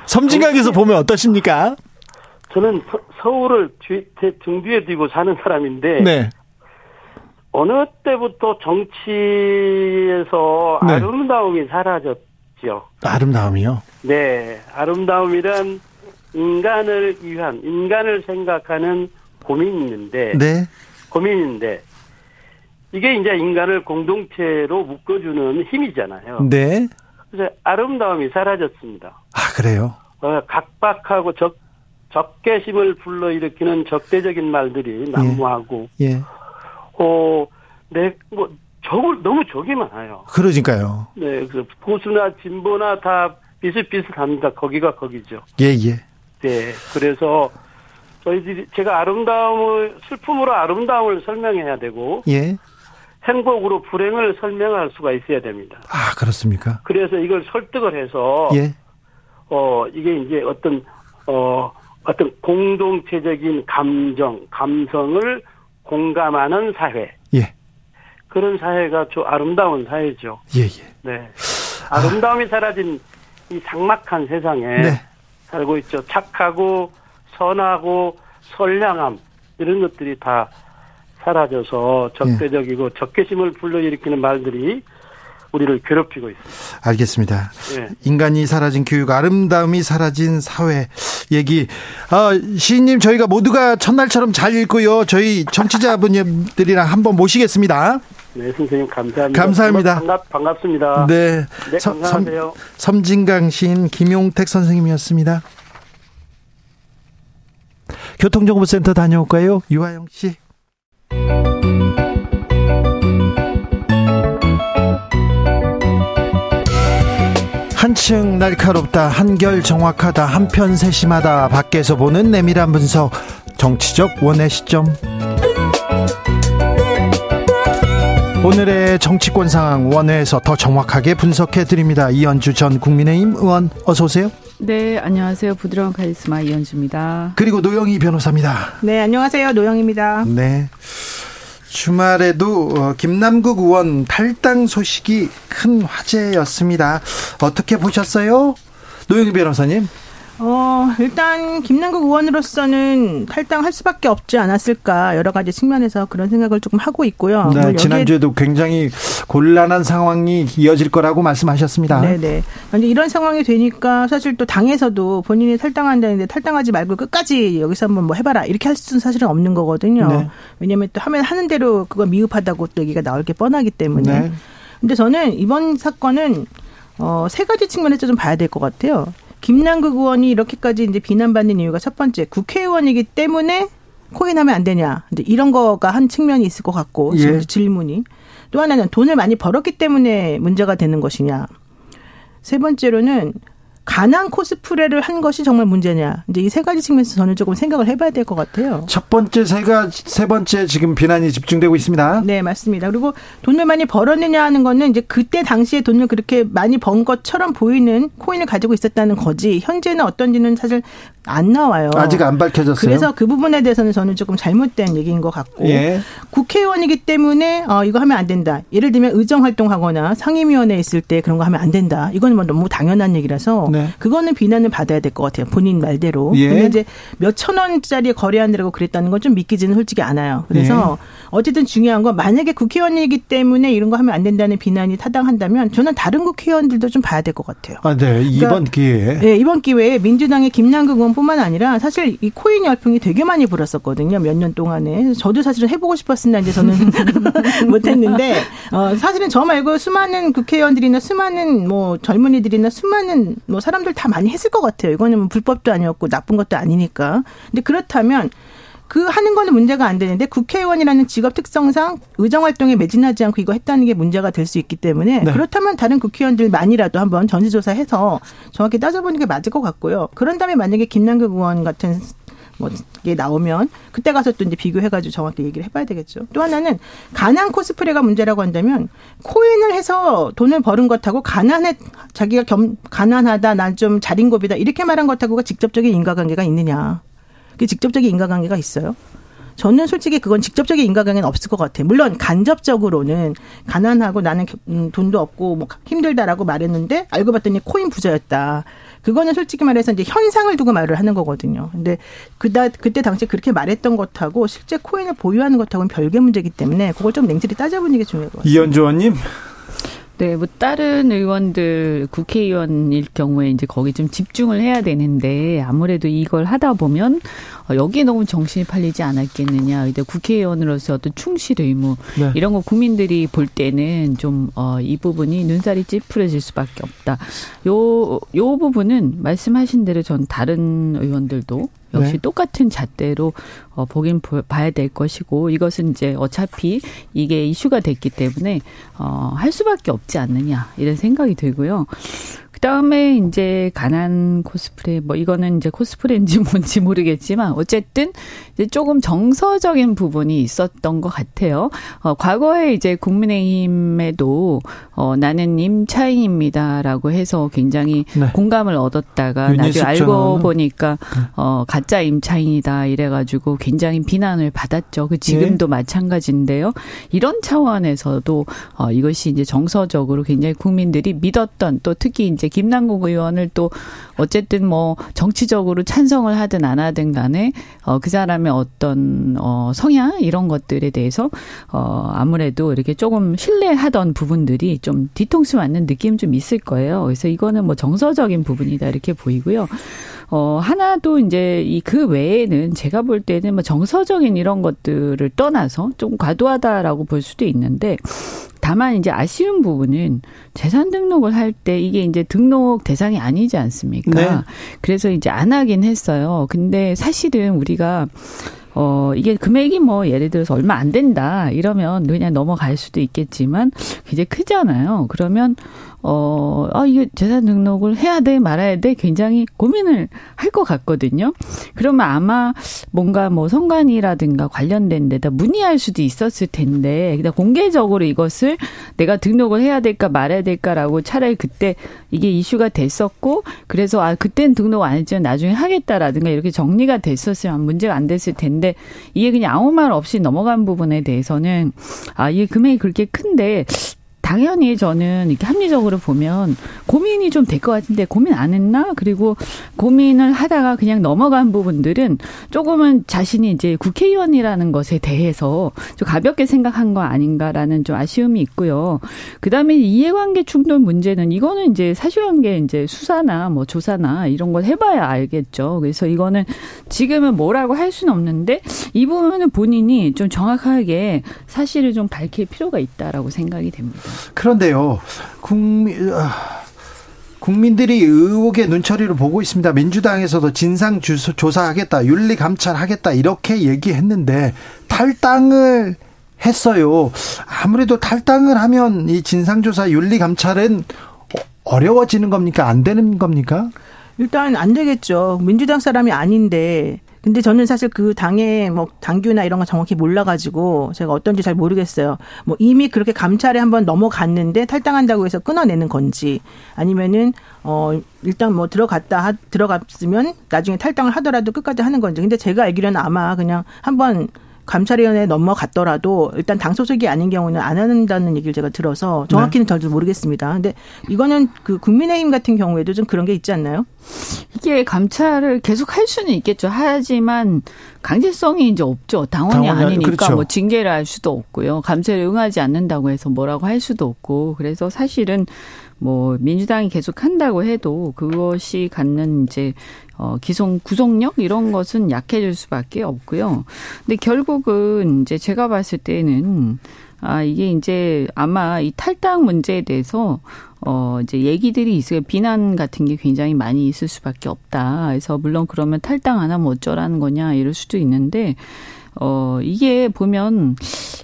섬진강에서 보면 어떠십니까? 저는 서, 울을 등 뒤에 두고 사는 사람인데 네. 어느 때부터 정치에서 네. 아름다움이 사라졌죠. 아름다움이요? 네, 아름다움이란 인간을 위한 인간을 생각하는 고민인데, 네. 고민인데 이게 이제 인간을 공동체로 묶어주는 힘이잖아요. 네. 그래서 아름다움이 사라졌습니다. 아 그래요? 어, 각박하고 적 적개심을 불러일으키는 적대적인 말들이 난무하고 예. 예. 어, 내, 뭐, 적을, 너무 적이 많아요. 그러니까요. 네, 그래서 보수나 진보나 다 비슷비슷합니다. 거기가 거기죠. 예, 예. 네, 그래서 저희들이, 제가 아름다움을, 슬픔으로 아름다움을 설명해야 되고. 예. 행복으로 불행을 설명할 수가 있어야 됩니다. 아, 그렇습니까? 그래서 이걸 설득을 해서. 예. 어, 이게 이제 어떤, 어, 어떤 공동체적인 감정, 감성을 공감하는 사회. 예. 그런 사회가 저 아름다운 사회죠. 예, 예. 네. 아름다움이 아. 사라진 이 삭막한 세상에 네. 살고 있죠. 착하고 선하고 선량함 이런 것들이 다 사라져서 적대적이고 예. 적개심을 불러일으키는 말들이 우리를 괴롭히고 있습니다. 알겠습니다. 예. 인간이 사라진 교육, 아름다움이 사라진 사회 얘기. 아, 시인님 저희가 모두가 첫날처럼 잘 읽고요. 저희 정치자분들이랑 한번 모시겠습니다. 네, 선생님 감사합니다. 감사합니다. 반갑, 반갑습니다. 네. 네 감사하세요. 섬, 진강 시인 김용택 선생님이었습니다. 교통정보센터 다녀올까요? 유하영 씨. 한층 날카롭다, 한결 정확하다, 한편 세심하다, 밖에서 보는 내밀한 분석, 정치적 원의 시점. 오늘의 정치권 상황 원회에서 더 정확하게 분석해 드립니다. 이현주 전 국민의힘 의원 어서 오세요. 네, 안녕하세요. 부드러운 카리스마 이현주입니다. 그리고 노영희 변호사입니다. 네, 안녕하세요. 노영입니다. 네. 주말에도 어, 김남국 의원 탈당 소식이 큰 화제였습니다. 어떻게 보셨어요? 노영희 변호사님? 어, 일단 김남국 의원으로서는 탈당할 수밖에 없지 않았을까 여러 가지 측면에서 그런 생각을 조금 하고 있고요. 네, 지난주에도 굉장히 곤란한 상황이 이어질 거라고 말씀하셨습니다. 네, 네. 근데 이런 상황이 되니까 사실 또 당에서도 본인이 탈당한다는데 탈당하지 말고 끝까지 여기서 한번 뭐 해봐라 이렇게 할 수는 사실은 없는 거거든요. 네. 왜냐하면 또 하면 하는 대로 그거 미흡하다고 또 얘기가 나올 게 뻔하기 때문에. 네. 근데 저는 이번 사건은 어, 세 가지 측면에서 좀 봐야 될 것 같아요. 김남국 의원이 이렇게까지 이제 비난받는 이유가 첫 번째 국회의원이기 때문에 코인하면 안 되냐. 이제 이런 거가 한 측면이 있을 것 같고 예. 질문이 또 하나는 돈을 많이 벌었기 때문에 문제가 되는 것이냐. 세 번째로는 가난 코스프레를 한 것이 정말 문제냐. 이제 이 세 가지 측면에서 저는 조금 생각을 해봐야 될 것 같아요. 첫 번째 세가 세 번째 지금 비난이 집중되고 있습니다. 네, 맞습니다. 그리고 돈을 많이 벌었느냐 하는 거는 이제 그때 당시에 돈을 그렇게 많이 번 것처럼 보이는 코인을 가지고 있었다는 거지. 현재는 어떤지는 사실 안 나와요. 아직 안 밝혀졌어요. 그래서 그 부분에 대해서는 저는 조금 잘못된 얘기인 것 같고 예. 국회의원이기 때문에 어, 이거 하면 안 된다. 예를 들면 의정 활동하거나 상임위원회에 있을 때 그런 거 하면 안 된다. 이건 뭐 너무 당연한 얘기라서 네. 그거는 비난을 받아야 될 것 같아요. 본인 말대로. 예. 근데 이제 몇 천 원짜리 거래한다고 그랬다는 건 좀 믿기지는 솔직히 않아요. 그래서 예. 어쨌든 중요한 건 만약에 국회의원이기 때문에 이런 거 하면 안 된다는 비난이 타당한다면 저는 다른 국회의원들도 좀 봐야 될 것 같아요. 아, 네. 이번 그러니까, 기회에. 네, 이번 기회에 민주당의 김남국 의원 뿐만 아니라 사실 이 코인 열풍이 되게 많이 불었었거든요. 몇 년 동안에. 저도 사실은 해보고 싶었으나 이제 저는 못했는데 어, 사실은 저 말고 수많은 국회의원들이나 수많은 뭐 젊은이들이나 수많은 뭐 사람들 다 많이 했을 것 같아요. 이거는 뭐 불법도 아니었고 나쁜 것도 아니니까. 근데 그렇다면 그 하는 거는 문제가 안 되는데 국회의원이라는 직업 특성상 의정 활동에 매진하지 않고 이거 했다는 게 문제가 될 수 있기 때문에 네. 그렇다면 다른 국회의원들만이라도 한번 전수조사해서 정확히 따져보는 게 맞을 것 같고요. 그런 다음에 만약에 김남국 의원 같은 뭐게 나오면 그때 가서 또 이제 비교해가지고 정확히 얘기를 해봐야 되겠죠. 또 하나는 가난 코스프레가 문제라고 한다면 코인을 해서 돈을 버는 것하고 가난해 자기가 겸 가난하다 난 좀 자린고비다 이렇게 말한 것하고가 직접적인 인과관계가 있느냐. 그 직접적인 인과관계가 있어요. 저는 솔직히 그건 직접적인 인과관계는 없을 것 같아요. 물론 간접적으로는 가난하고 나는 음, 돈도 없고 뭐 힘들다라고 말했는데 알고 봤더니 코인 부자였다. 그거는 솔직히 말해서 이제 현상을 두고 말을 하는 거거든요. 근데 그다 그때 당시에 그렇게 말했던 것하고 실제 코인을 보유하는 것하고는 별개 문제이기 때문에 그걸 좀 냉철히 따져보는 게 같습니다. 이현주 의원님. 네, 뭐 다른 의원들 국회의원일 경우에 이제 거기 좀 집중을 해야 되는데 아무래도 이걸 하다 보면 어, 여기에 너무 정신이 팔리지 않았겠느냐. 근데 국회의원으로서 어떤 충실 의무 네. 이런 거 국민들이 볼 때는 좀이 어, 부분이 눈살이 찌푸려질 수밖에 없다. 요요 부분은 말씀하신 대로 전 다른 의원들도 역시 네. 똑같은 잣대로 어, 보긴 봐야 될 것이고 이것은 이제 어차피 이게 이슈가 됐기 때문에 어, 할 수밖에 없지 않느냐 이런 생각이 들고요. 그 다음에 이제 가난 코스프레, 뭐 이거는 이제 코스프레인지 뭔지 모르겠지만 어쨌든 이제 조금 정서적인 부분이 있었던 것 같아요. 어, 과거에 이제 국민의힘에도 어, 나는 임차인입니다라고 해서 굉장히 네. 공감을 얻었다가 나중에 알고 보니까 네. 어, 가짜 임차인이다 이래가지고 굉장히 비난을 받았죠. 그 지금도 네. 마찬가지인데요. 이런 차원에서도 어, 이것이 이제 정서적으로 굉장히 국민들이 믿었던 또 특히 이제 김남국 의원을 또 어쨌든 뭐 정치적으로 찬성을 하든 안 하든 간에 어, 그 사람의 어떤 어, 성향 이런 것들에 대해서 어, 아무래도 이렇게 조금 신뢰하던 부분들이 좀 뒤통수 맞는 느낌 좀 있을 거예요. 그래서 이거는 뭐 정서적인 부분이다 이렇게 보이고요. 어, 하나도 이제 이 그 외에는 제가 볼 때는 뭐 정서적인 이런 것들을 떠나서 좀 과도하다라고 볼 수도 있는데 다만 이제 아쉬운 부분은 재산 등록을 할 때 이게 이제 등록 대상이 아니지 않습니까? 네. 그래서 이제 안 하긴 했어요. 근데 사실은 우리가 어, 이게 금액이 뭐 예를 들어서 얼마 안 된다 이러면 그냥 넘어갈 수도 있겠지만 굉장히 크잖아요. 그러면 어, 아, 이게 재산 등록을 해야 돼, 말아야 돼, 굉장히 고민을 할 것 같거든요. 그러면 아마 뭔가 뭐 성관이라든가 관련된 데다 문의할 수도 있었을 텐데, 그냥 공개적으로 이것을 내가 등록을 해야 될까 말아야 될까라고 차라리 그때 이게 이슈가 됐었고, 그래서 아, 그땐 등록 안 했지만 나중에 하겠다라든가 이렇게 정리가 됐었으면 문제가 안 됐을 텐데, 이게 그냥 아무 말 없이 넘어간 부분에 대해서는, 아, 이게 금액이 그렇게 큰데, 당연히 저는 이렇게 합리적으로 보면 고민이 좀 될 것 같은데 고민 안 했나? 그리고 고민을 하다가 그냥 넘어간 부분들은 조금은 자신이 이제 국회의원이라는 것에 대해서 좀 가볍게 생각한 거 아닌가라는 좀 아쉬움이 있고요. 그 다음에 이해관계 충돌 문제는 이거는 이제 사실관계 이제 수사나 뭐 조사나 이런 걸 해봐야 알겠죠. 그래서 이거는 지금은 뭐라고 할 수는 없는데 이 부분은 본인이 좀 정확하게 사실을 좀 밝힐 필요가 있다라고 생각이 됩니다. 그런데요, 국민, 아, 국민들이 의혹의 눈초리를 보고 있습니다. 민주당에서도 진상 조사하겠다, 윤리 감찰하겠다 이렇게 얘기했는데 탈당을 했어요. 아무래도 탈당을 하면 이 진상조사 윤리 감찰은 어려워지는 겁니까? 안 되는 겁니까? 일단 안 되겠죠. 민주당 사람이 아닌데 근데 저는 사실 그 당의 뭐 당규나 이런 거 정확히 몰라가지고 제가 어떤지 잘 모르겠어요. 뭐 이미 그렇게 감찰에 한번 넘어갔는데 탈당한다고 해서 끊어내는 건지 아니면은 어 일단 뭐 들어갔다 하, 들어갔으면 나중에 탈당을 하더라도 끝까지 하는 건지. 근데 제가 알기로는 아마 그냥 한번 감찰위원회에 넘어갔더라도 일단 당 소속이 아닌 경우는 안 한다는 얘기를 제가 들어서 정확히는 네. 잘 모르겠습니다. 근데 이거는 그 국민의힘 같은 경우에도 좀 그런 게 있지 않나요? 이게 감찰을 계속 할 수는 있겠죠. 하지만 강제성이 이제 없죠. 당원이, 당원이 아니니까 그렇죠. 뭐 징계를 할 수도 없고요. 감찰에 응하지 않는다고 해서 뭐라고 할 수도 없고. 그래서 사실은 뭐 민주당이 계속 한다고 해도 그것이 갖는 이제 어 기성 구속력 이런 것은 약해질 수밖에 없고요. 근데 결국은 이제 제가 봤을 때는 아 이게 이제 아마 이 탈당 문제에 대해서 어 이제 얘기들이 있어요. 비난 같은 게 굉장히 많이 있을 수밖에 없다. 그래서 물론 그러면 탈당 안 하면 어쩌라는 거냐 이럴 수도 있는데 어 이게 보면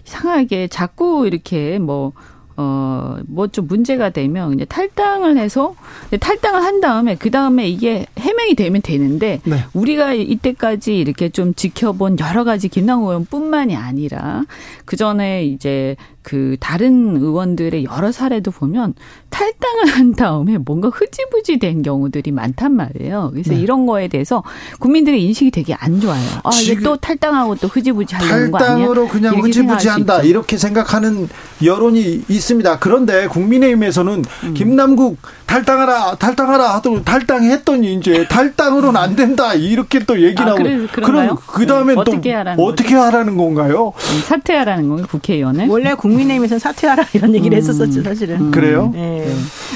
이상하게 자꾸 이렇게 뭐 어, 뭐 좀 문제가 되면 이제 탈당을 해서 탈당을 한 다음에 그 다음에 이게 해명이 되면 되는데 네. 우리가 이때까지 이렇게 좀 지켜본 여러 가지 김남국 의원뿐만이 아니라 그 전에 이제 그 다른 의원들의 여러 사례도 보면 탈당을 한 다음에 뭔가 흐지부지 된 경우들이 많단 말이에요. 그래서 네. 이런 거에 대해서 국민들의 인식이 되게 안 좋아요. 아, 이게 또 탈당하고 또 흐지부지 하려는 거 아니야? 탈당으로 그냥 흐지부지 한다. 이렇게 생각하는 여론이 있습니다. 그런데 국민의힘에서는 음. 김남국 탈당하라, 탈당하라 하더니 탈당했더니 이제 탈당으로는 안 된다. 이렇게 또 얘기 아, 나오고. 그래, 그럼 그 다음에 네. 또 어떻게 하라는, 어떻게 하라는 건가요? 음, 사퇴하라는 건가요? 국회의원을? 원래 국 국민의힘에서는 사퇴하라 이런 얘기를 음. 했었었죠, 사실은. 음. 그래요? 네.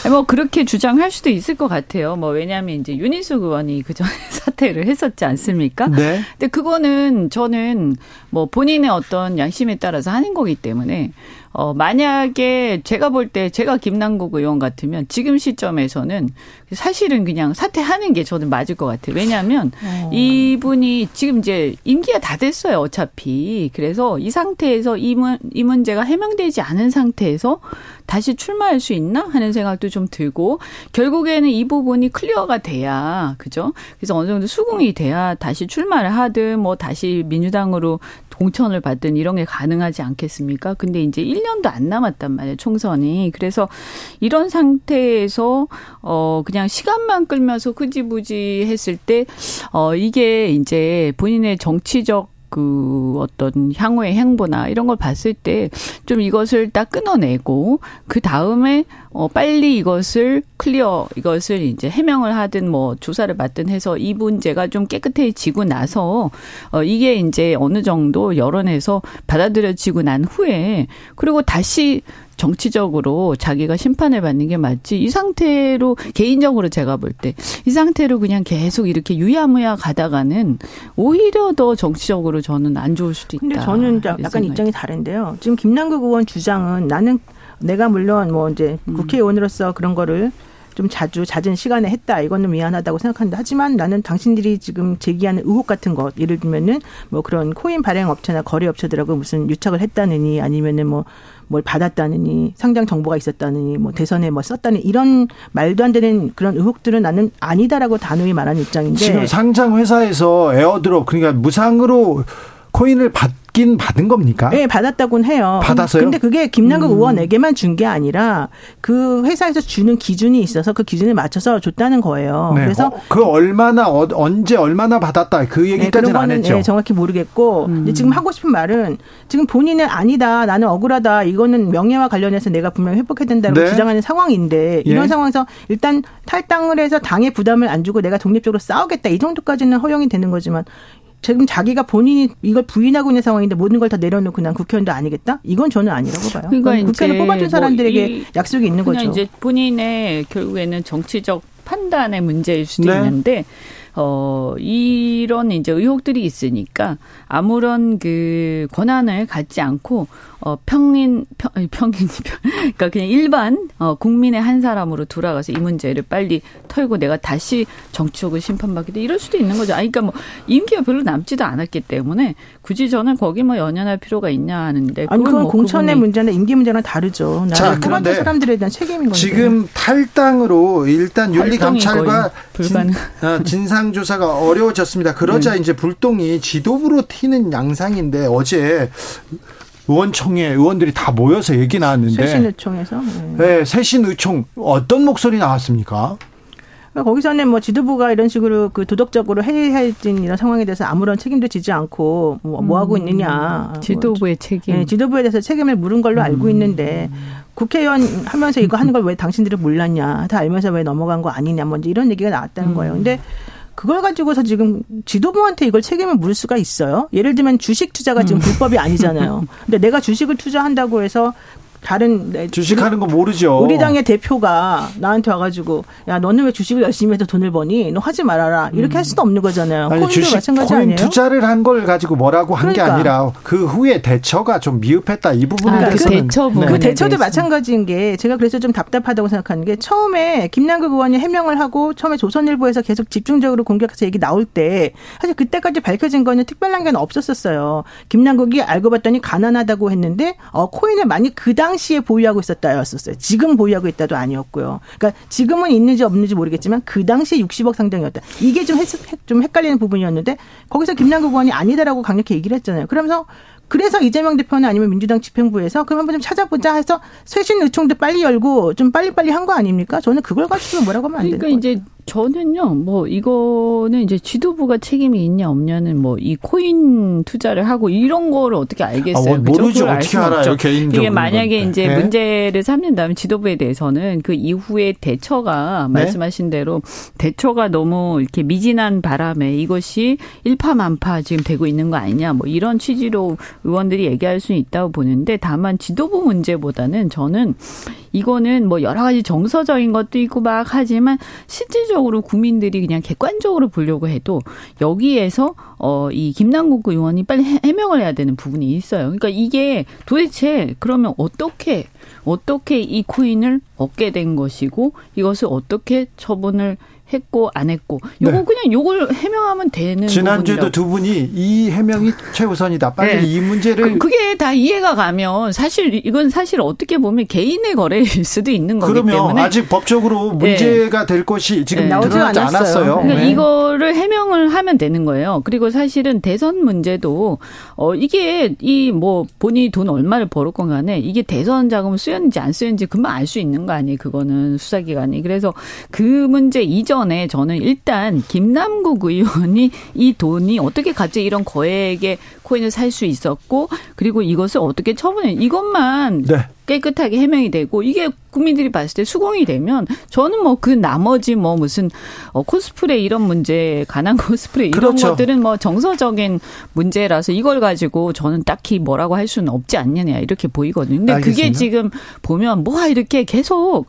네. 뭐 그렇게 주장할 수도 있을 것 같아요. 뭐 왜냐하면 이제 윤희숙 의원이 그 전에 사퇴를 했었지 않습니까? 네. 근데 그거는 저는 뭐 본인의 어떤 양심에 따라서 하는 거기 때문에 어, 만약에 제가 볼 때 제가 김남국 의원 같으면 지금 시점에서는 사실은 그냥 사퇴하는 게 저는 맞을 것 같아요. 왜냐하면 어. 이분이 지금 이제 임기가 다 됐어요. 어차피. 그래서 이 상태에서 이, 문, 이 문제가 해명되지 않은 상태에서 다시 출마할 수 있나 하는 생각도 좀 들고 결국에는 이 부분이 clear가 돼야 그죠? 그래서 어느 정도 수긍이 돼야 다시 출마를 하든 뭐 다시 민주당으로 공천을 받든 이런 게 가능하지 않겠습니까? 근데 이제 1년도 안 남았단 말이에요, 총선이. 그래서 이런 상태에서 어 그냥 시간만 끌면서 흐지부지 했을 때 어 이게 이제 본인의 정치적 그 어떤 향후의 행보나 이런 걸 봤을 때 좀 이것을 딱 끊어내고 그 다음에 어 빨리 이것을 클리어 이것을 이제 해명을 하든 뭐 조사를 받든 해서 이 문제가 좀 깨끗해지고 나서 어 이게 이제 어느 정도 여론에서 받아들여지고 난 후에 그리고 다시 정치적으로 자기가 심판을 받는 게 맞지 이 상태로 개인적으로 제가 볼 때 이 상태로 그냥 계속 이렇게 유야무야 가다가는 오히려 더 정치적으로 저는 안 좋을 수도 있다. 근데 저는 약간 입장이 다른데요. 지금 김남국 의원 주장은 나는 내가 물론 뭐 이제 음. 국회의원으로서 그런 거를 좀 자주 잦은 시간에 했다. 이거는 미안하다고 생각한다. 하지만 나는 당신들이 지금 제기하는 의혹 같은 것, 예를 들면은 뭐 그런 코인 발행 업체나 거래 업체들하고 무슨 유착을 했다느니 아니면은 뭐 뭘 받았다느니 상장 정보가 있었다느니 뭐 대선에 뭐 썼다니 이런 말도 안 되는 그런 의혹들은 나는 아니다라고 단호히 말하는 입장인데 지금 상장 회사에서 에어드롭 그러니까 무상으로 코인을 받 긴 받은 겁니까? 네, 받았다고는 해요. 받았어요? 근데 그게 김남국 음. 의원에게만 준 게 아니라 그 회사에서 주는 기준이 있어서 그 기준에 맞춰서 줬다는 거예요. 네. 그래서 어, 그 얼마나 어, 언제 얼마나 받았다 그 얘기까지는 네, 안 했죠. 네, 정확히 모르겠고 음. 지금 하고 싶은 말은 지금 본인은 아니다. 나는 억울하다. 이거는 명예와 관련해서 내가 분명히 회복해야 된다고 네. 주장하는 상황인데 이런 예. 상황에서 일단 탈당을 해서 당의 부담을 안 주고 내가 독립적으로 싸우겠다. 이 정도까지는 허용이 되는 거지만 지금 자기가 본인이 이걸 부인하고 있는 상황인데 모든 걸 다 내려놓고 난 국회의원도 아니겠다? 이건 저는 아니라고 봐요. 그러니까 국회의원 뽑아준 뭐 사람들에게 뭐 약속이 있는 거죠. 이제 본인의 결국에는 정치적 판단의 문제일 수도 네. 있는데 어, 이런 이제 의혹들이 있으니까 아무런 그 권한을 갖지 않고 어, 평인, 평, 평인, 그러니까 그냥 일반, 어, 국민의 한 사람으로 돌아가서 이 문제를 빨리 털고 내가 다시 정치적으로 심판받기도 이럴 수도 있는 거죠. 아니, 그러니까 뭐, 임기가 별로 남지도 않았기 때문에 굳이 저는 거기 뭐 연연할 필요가 있냐 하는데. 아니, 그건 뭐 공천의 문제나 임기 문제랑 다르죠. 자, 그런데 사람들에 대한 책임인 거죠. 지금 탈당으로 일단 윤리감찰과. 진, 어, 진상조사가 어려워졌습니다. 그러자 네. 이제 불똥이 지도부로 튀는 양상인데 어제 의원총회 의원들이 다 모여서 얘기 나왔는데 새신의총에서 네. 네, 새신의총 어떤 목소리 나왔습니까? 그러니까 거기서는 뭐 지도부가 이런 식으로 그 도덕적으로 해이해진 이런 상황에 대해서 아무런 책임도 지지 않고 뭐, 뭐 하고 음. 있느냐. 지도부의 책임. 네, 지도부에 대해서 책임을 물은 걸로 알고 음. 있는데 국회의원 하면서 이거 하는 걸 왜 당신들이 몰랐냐. 다 알면서 왜 넘어간 거 아니냐. 뭐 이런 얘기가 나왔다는 음. 거예요. 근데 그걸 가지고서 지금 지도부한테 이걸 책임을 물을 수가 있어요. 예를 들면 주식 투자가 지금 음. 불법이 아니잖아요. 근데 내가 주식을 투자한다고 해서 다른 주식하는 거 모르죠. 우리 당의 대표가 나한테 와가지고 야 너는 왜 주식을 열심히 해서 돈을 버니? 너 하지 말아라. 이렇게 음. 할 수도 없는 거잖아요. 아니, 주식 마찬가지 코인 아니에요? 투자를 한 걸 가지고 뭐라고 한게 그러니까. 아니라 그 후에 대처가 좀 미흡했다 이 부분에 아, 대해서는 그 대처 네. 그 대처도 마찬가지인 게 제가 그래서 좀 답답하다고 생각하는 게 처음에 김남국 의원이 해명을 하고 처음에 조선일보에서 계속 집중적으로 공격해서 얘기 나올 때 사실 그때까지 밝혀진 거는 특별한 게 없었었어요. 김남국이 알고 봤더니 가난하다고 했는데 어 코인을 많이 그당 당시에 보유하고 있었다였었어요. 지금 보유하고 있다도 아니었고요. 그러니까 지금은 있는지 없는지 모르겠지만 그 당시에 60억 상당이었다. 이게 좀, 헷, 좀 헷갈리는 부분이었는데 거기서 김남국 의원이 아니다라고 강력히 얘기를 했잖아요. 그러면서 그래서 이재명 대표는 아니면 민주당 집행부에서 그럼 한번 좀 찾아보자 해서 쇄신 의총도 빨리 열고 좀 빨리빨리 한 거 아닙니까? 저는 그걸 가지고 뭐라고 하면 안 되는 그러니까 이제 저는요, 뭐, 이거는 이제 지도부가 책임이 있냐, 없냐는 뭐, 이 코인 투자를 하고 이런 거를 어떻게 알겠어요? 아, 모르죠. 어떻게 알아요, 개인적으로. 이게 만약에 건데. 이제 네. 문제를 삼는다면 지도부에 대해서는 그 이후에 대처가 네? 말씀하신 대로 대처가 너무 이렇게 미진한 바람에 이것이 일파만파 지금 되고 있는 거 아니냐, 뭐, 이런 취지로 의원들이 얘기할 수 있다고 보는데 다만 지도부 문제보다는 저는 이거는 뭐 여러 가지 정서적인 것도 있고 막 하지만 실질적으로 국민들이 그냥 객관적으로 보려고 해도 여기에서 어 이 김남국 의원이 빨리 해명을 해야 되는 부분이 있어요. 그러니까 이게 도대체 그러면 어떻게 어떻게 이 코인을 얻게 된 것이고 이것을 어떻게 처분을 했고 안 했고 요거 네. 그냥 요걸 해명하면 되는 지난주에도 두 분이 이 해명이 최우선이다. 빨리 네. 이 문제를 그, 그게 다 이해가 가면 사실 이건 사실 어떻게 보면 개인의 거래일 수도 있는 거기 그러면 때문에 아직 법적으로 네. 문제가 네. 될 것이 지금 네. 나오지 않았어요. 않았어요. 그러니까 네. 이거를 해명을 하면 되는 거예요. 그리고 사실은 대선 문제도 어 이게 이 뭐 본인이 돈 얼마를 벌었건 간에 이게 대선 자금 쓰였는지 안 쓰였는지 금방 알 수 있는 거 아니에요. 그거는 수사기관이. 그래서 그 문제 이전 에 저는 일단 김남국 의원이 이 돈이 어떻게 갑자기 이런 거액의 코인을 살 수 있었고 그리고 이것을 어떻게 처분해 이것만 네. 깨끗하게 해명이 되고 이게 국민들이 봤을 때 수긍이 되면 저는 뭐 그 나머지 뭐 무슨 어 코스프레 이런 문제 가난 코스프레 이런 그렇죠. 것들은 뭐 정서적인 문제라서 이걸 가지고 저는 딱히 뭐라고 할 수는 없지 않느냐 이렇게 보이거든요. 근데 알겠습니다. 그게 지금 보면 뭐가 이렇게 계속 어,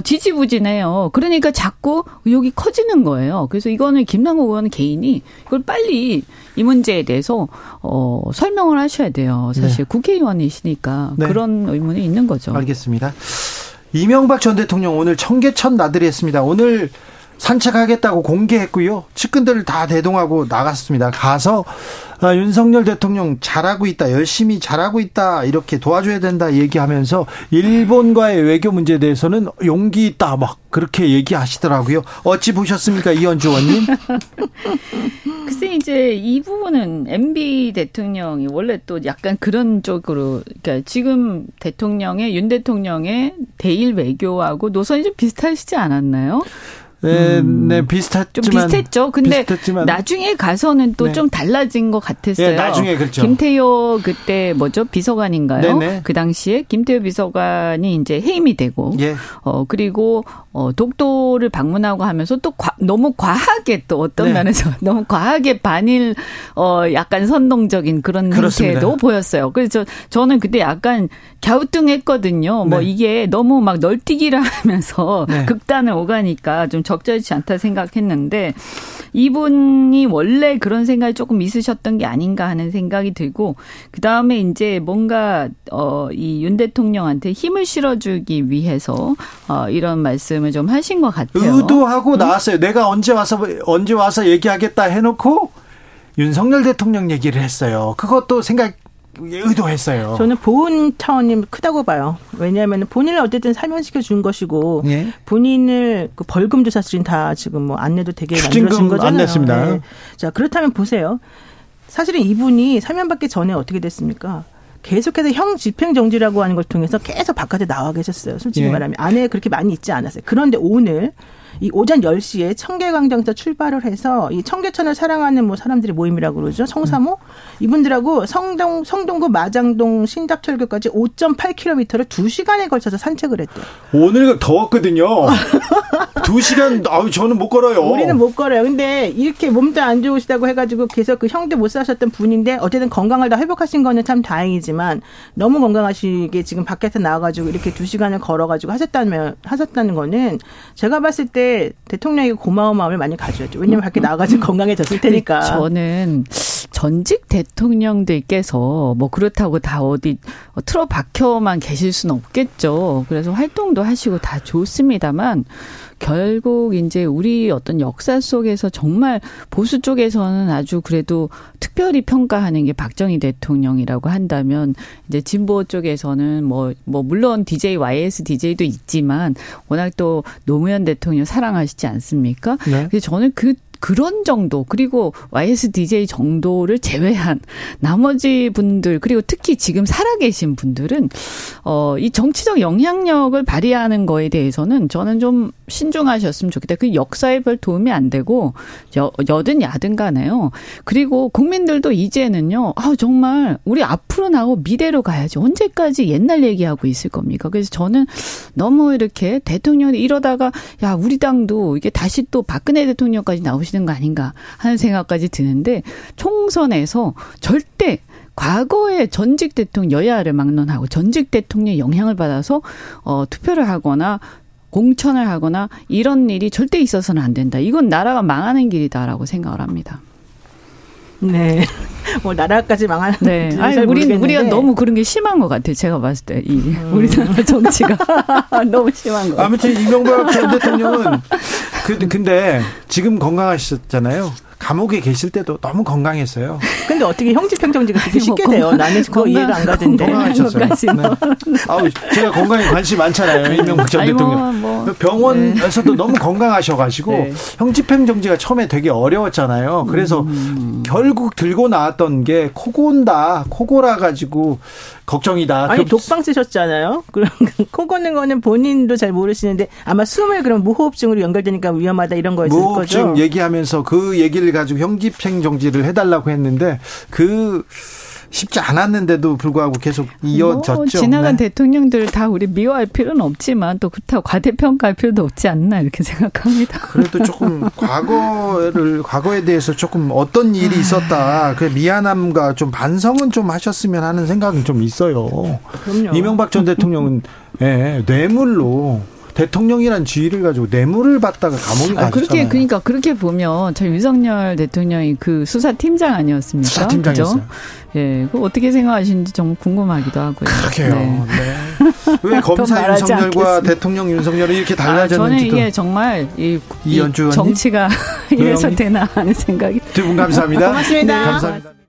지지부진해요. 그러니까 자꾸 의혹이 커지는 거예요. 그래서 이거는 김남국 의원 개인이 이걸 빨리 이 문제에 대해서 어, 설명을 하셔야 돼요. 사실 네. 국회의원이시니까 네. 그런 의문이 있는 거죠. 알겠습니다. 이명박 전 대통령 오늘 청계천 나들이 했습니다. 오늘 산책하겠다고 공개했고요. 측근들을 다 대동하고 나갔습니다. 가서 아, 윤석열 대통령 잘하고 있다, 열심히 잘하고 있다, 이렇게 도와줘야 된다 얘기하면서 일본과의 외교 문제에 대해서는 용기 있다, 막 그렇게 얘기하시더라고요. 어찌 보셨습니까, 이현주 의원님? 글쎄 이제 이 부분은 MB 대통령이 원래 또 약간 그런 쪽으로, 그러니까 지금 대통령의 윤 대통령의 대일 외교하고 노선이 좀 비슷하시지 않았나요? 네, 음. 네 비슷했지만 좀 비슷했죠. 근데 비슷했지만. 나중에 가서는 또좀 네. 달라진 것 같았어요. 네, 나중에 그렇죠. 김태효 그때 뭐죠 비서관인가요? 네네. 그 당시에 김태효 비서관이 이제 해임이 되고, 예. 어 그리고 어 독도를 방문하고 하면서 또 과, 너무 과하게 또 어떤 네. 면에서 너무 과하게 반일 어 약간 선동적인 그런 그렇습니다. 행태도 보였어요. 그래서 저는 그때 약간 갸우뚱했거든요. 뭐 네. 이게 너무 막 널뛰기를 하면서 네. 극단을 오가니까 좀 적절치 않다 생각했는데 이분이 원래 그런 생각이 조금 있으셨던 게 아닌가 하는 생각이 들고 그 다음에 이제 뭔가 어 이 윤 대통령한테 힘을 실어주기 위해서 어 이런 말씀 을 좀 하신 것 같아요. 의도하고 음? 나왔어요. 내가 언제 와서 언제 와서 얘기하겠다 해놓고 윤석열 대통령 얘기를 했어요. 그것도 생각 의도했어요. 저는 보훈 차원이 크다고 봐요. 왜냐하면 본인을 어쨌든 살면시켜 준 것이고 예? 본인을 그 벌금도 사실은 다 지금 뭐 안 내도 되게 만들어진 거잖아요. 안 냈습니다. 네. 자 그렇다면 보세요. 사실은 이분이 사면받기 전에 어떻게 됐습니까? 계속해서 형 집행 정지라고 하는 걸 통해서 계속 바깥에 나와 계셨어요. 솔직히 예. 말하면 안에 그렇게 많이 있지 않았어요. 그런데 오늘 이 오전 10시에 청계광장에서 출발을 해서 이 청계천을 사랑하는 뭐 사람들의 모임이라고 그러죠. 성사모 이분들하고 성동 성동구 마장동 신답철교까지 5.8km를 2시간에 걸쳐서 산책을 했대요. 오늘 더웠거든요. 2시간 아우 저는 못 걸어요. 우리는 못 걸어요. 근데 이렇게 몸도 안 좋으시다고 해 가지고 계속 그 형도 못 사셨던 분인데 어쨌든 건강을 다 회복하신 거는 참 다행이지만 너무 건강하시게 지금 밖에서 나와 가지고 이렇게 2시간을 걸어 가지고 하셨다면 하셨다는 거는 제가 봤을 때 대통령이 고마운 마음을 많이 가져야죠. 왜냐면 밖에 나가지고 건강해졌을 테니까. 저는 전직 대통령들께서 뭐 그렇다고 다 어디 틀어 박혀만 계실 수는 없겠죠. 그래서 활동도 하시고 다 좋습니다만 결국 이제 우리 어떤 역사 속에서 정말 보수 쪽에서는 아주 그래도 특별히 평가하는 게 박정희 대통령이라고 한다면 이제 진보 쪽에서는 뭐뭐 뭐 물론 DJ YS DJ도 있지만 워낙 또 노무현 대통령 사랑하시지 않습니까? 네. 그래서 저는 그 그런 정도 그리고 YSDJ 정도를 제외한 나머지 분들 그리고 특히 지금 살아계신 분들은 어 이 정치적 영향력을 발휘하는 거에 대해서는 저는 좀 신중하셨으면 좋겠다. 그 역사에 별 도움이 안 되고 여, 여든 야든 간에요. 그리고 국민들도 이제는요. 아 정말 우리 앞으로 나고 미래로 가야지. 언제까지 옛날 얘기하고 있을 겁니까? 그래서 저는 너무 이렇게 대통령이 이러다가 야 우리 당도 이게 다시 또 박근혜 대통령까지 나오시 되시는 거 아닌가 하는 생각까지 드는데 총선에서 절대 과거에 전직 대통령 여야를 막론하고 전직 대통령의 영향을 받아서 어 투표를 하거나 공천을 하거나 이런 일이 절대 있어서는 안 된다. 이건 나라가 망하는 길이다라고 생각을 합니다. 네. 뭐 나라까지 망하는. 네. 아니 우리 우리가 너무 그런 게 심한 것 같아요. 제가 봤을 때이 음. 우리나라 정치가 너무 심한 거. 아무튼 이명박 전 대통령은 그 근데 지금 건강하셨잖아요. 감옥에 계실 때도 너무 건강했어요. 근데 어떻게 형집행정지가 그렇게 뭐 쉽게 돼요? 나는 그거 이해가 안 가던데. 건강하셨어요. 네. 아우, 제가 건강에 관심 많잖아요. 이명박 전 대통령. 뭐, 뭐. 병원에서도 네. 너무 건강하셔가지고 네. 형집행정지가 처음에 되게 어려웠잖아요. 그래서 음. 결국 들고 나왔던 게 코고온다, 코고라 가지고 걱정이다. 아니 그... 독방 쓰셨잖아요. 그럼 코 고는 거는 본인도 잘 모르시는데 아마 숨을 그럼 무호흡증으로 연결되니까 위험하다 이런 거였을 무호흡증 거죠. 무호흡증 얘기하면서 그 얘기를 가지고 형집행 정지를 해달라고 했는데 그 쉽지 않았는데도 불구하고 계속 이어졌죠. 뭐 지나간 네. 대통령들 다 우리 미워할 필요는 없지만 또 그렇다고 과대평가할 필요도 없지 않나 이렇게 생각합니다. 그래도 조금 과거를 과거에 대해서 조금 어떤 일이 있었다. 그 미안함과 좀 반성은 좀 하셨으면 하는 생각은 좀 있어요. 그럼요. 이명박 전 대통령은 예, 뇌물로 대통령이란 지위를 가지고 뇌물을 받다가 감옥에 아, 그렇게 그러니까 그렇게 보면 저 윤석열 대통령이 그 수사팀장 아니었습니까? 수사팀장이었어요. 예, 그 어떻게 생각하시는지 좀 궁금하기도 하고요. 그러게요. 네. 네. 왜 검사 윤석열과 대통령 윤석열이 이렇게 달라졌는지 아, 저는 이게 정말 이, 이 정치가 이래서 되나 하는 생각이. 두 분 감사합니다. 고맙습니다. 네, 감사합니다.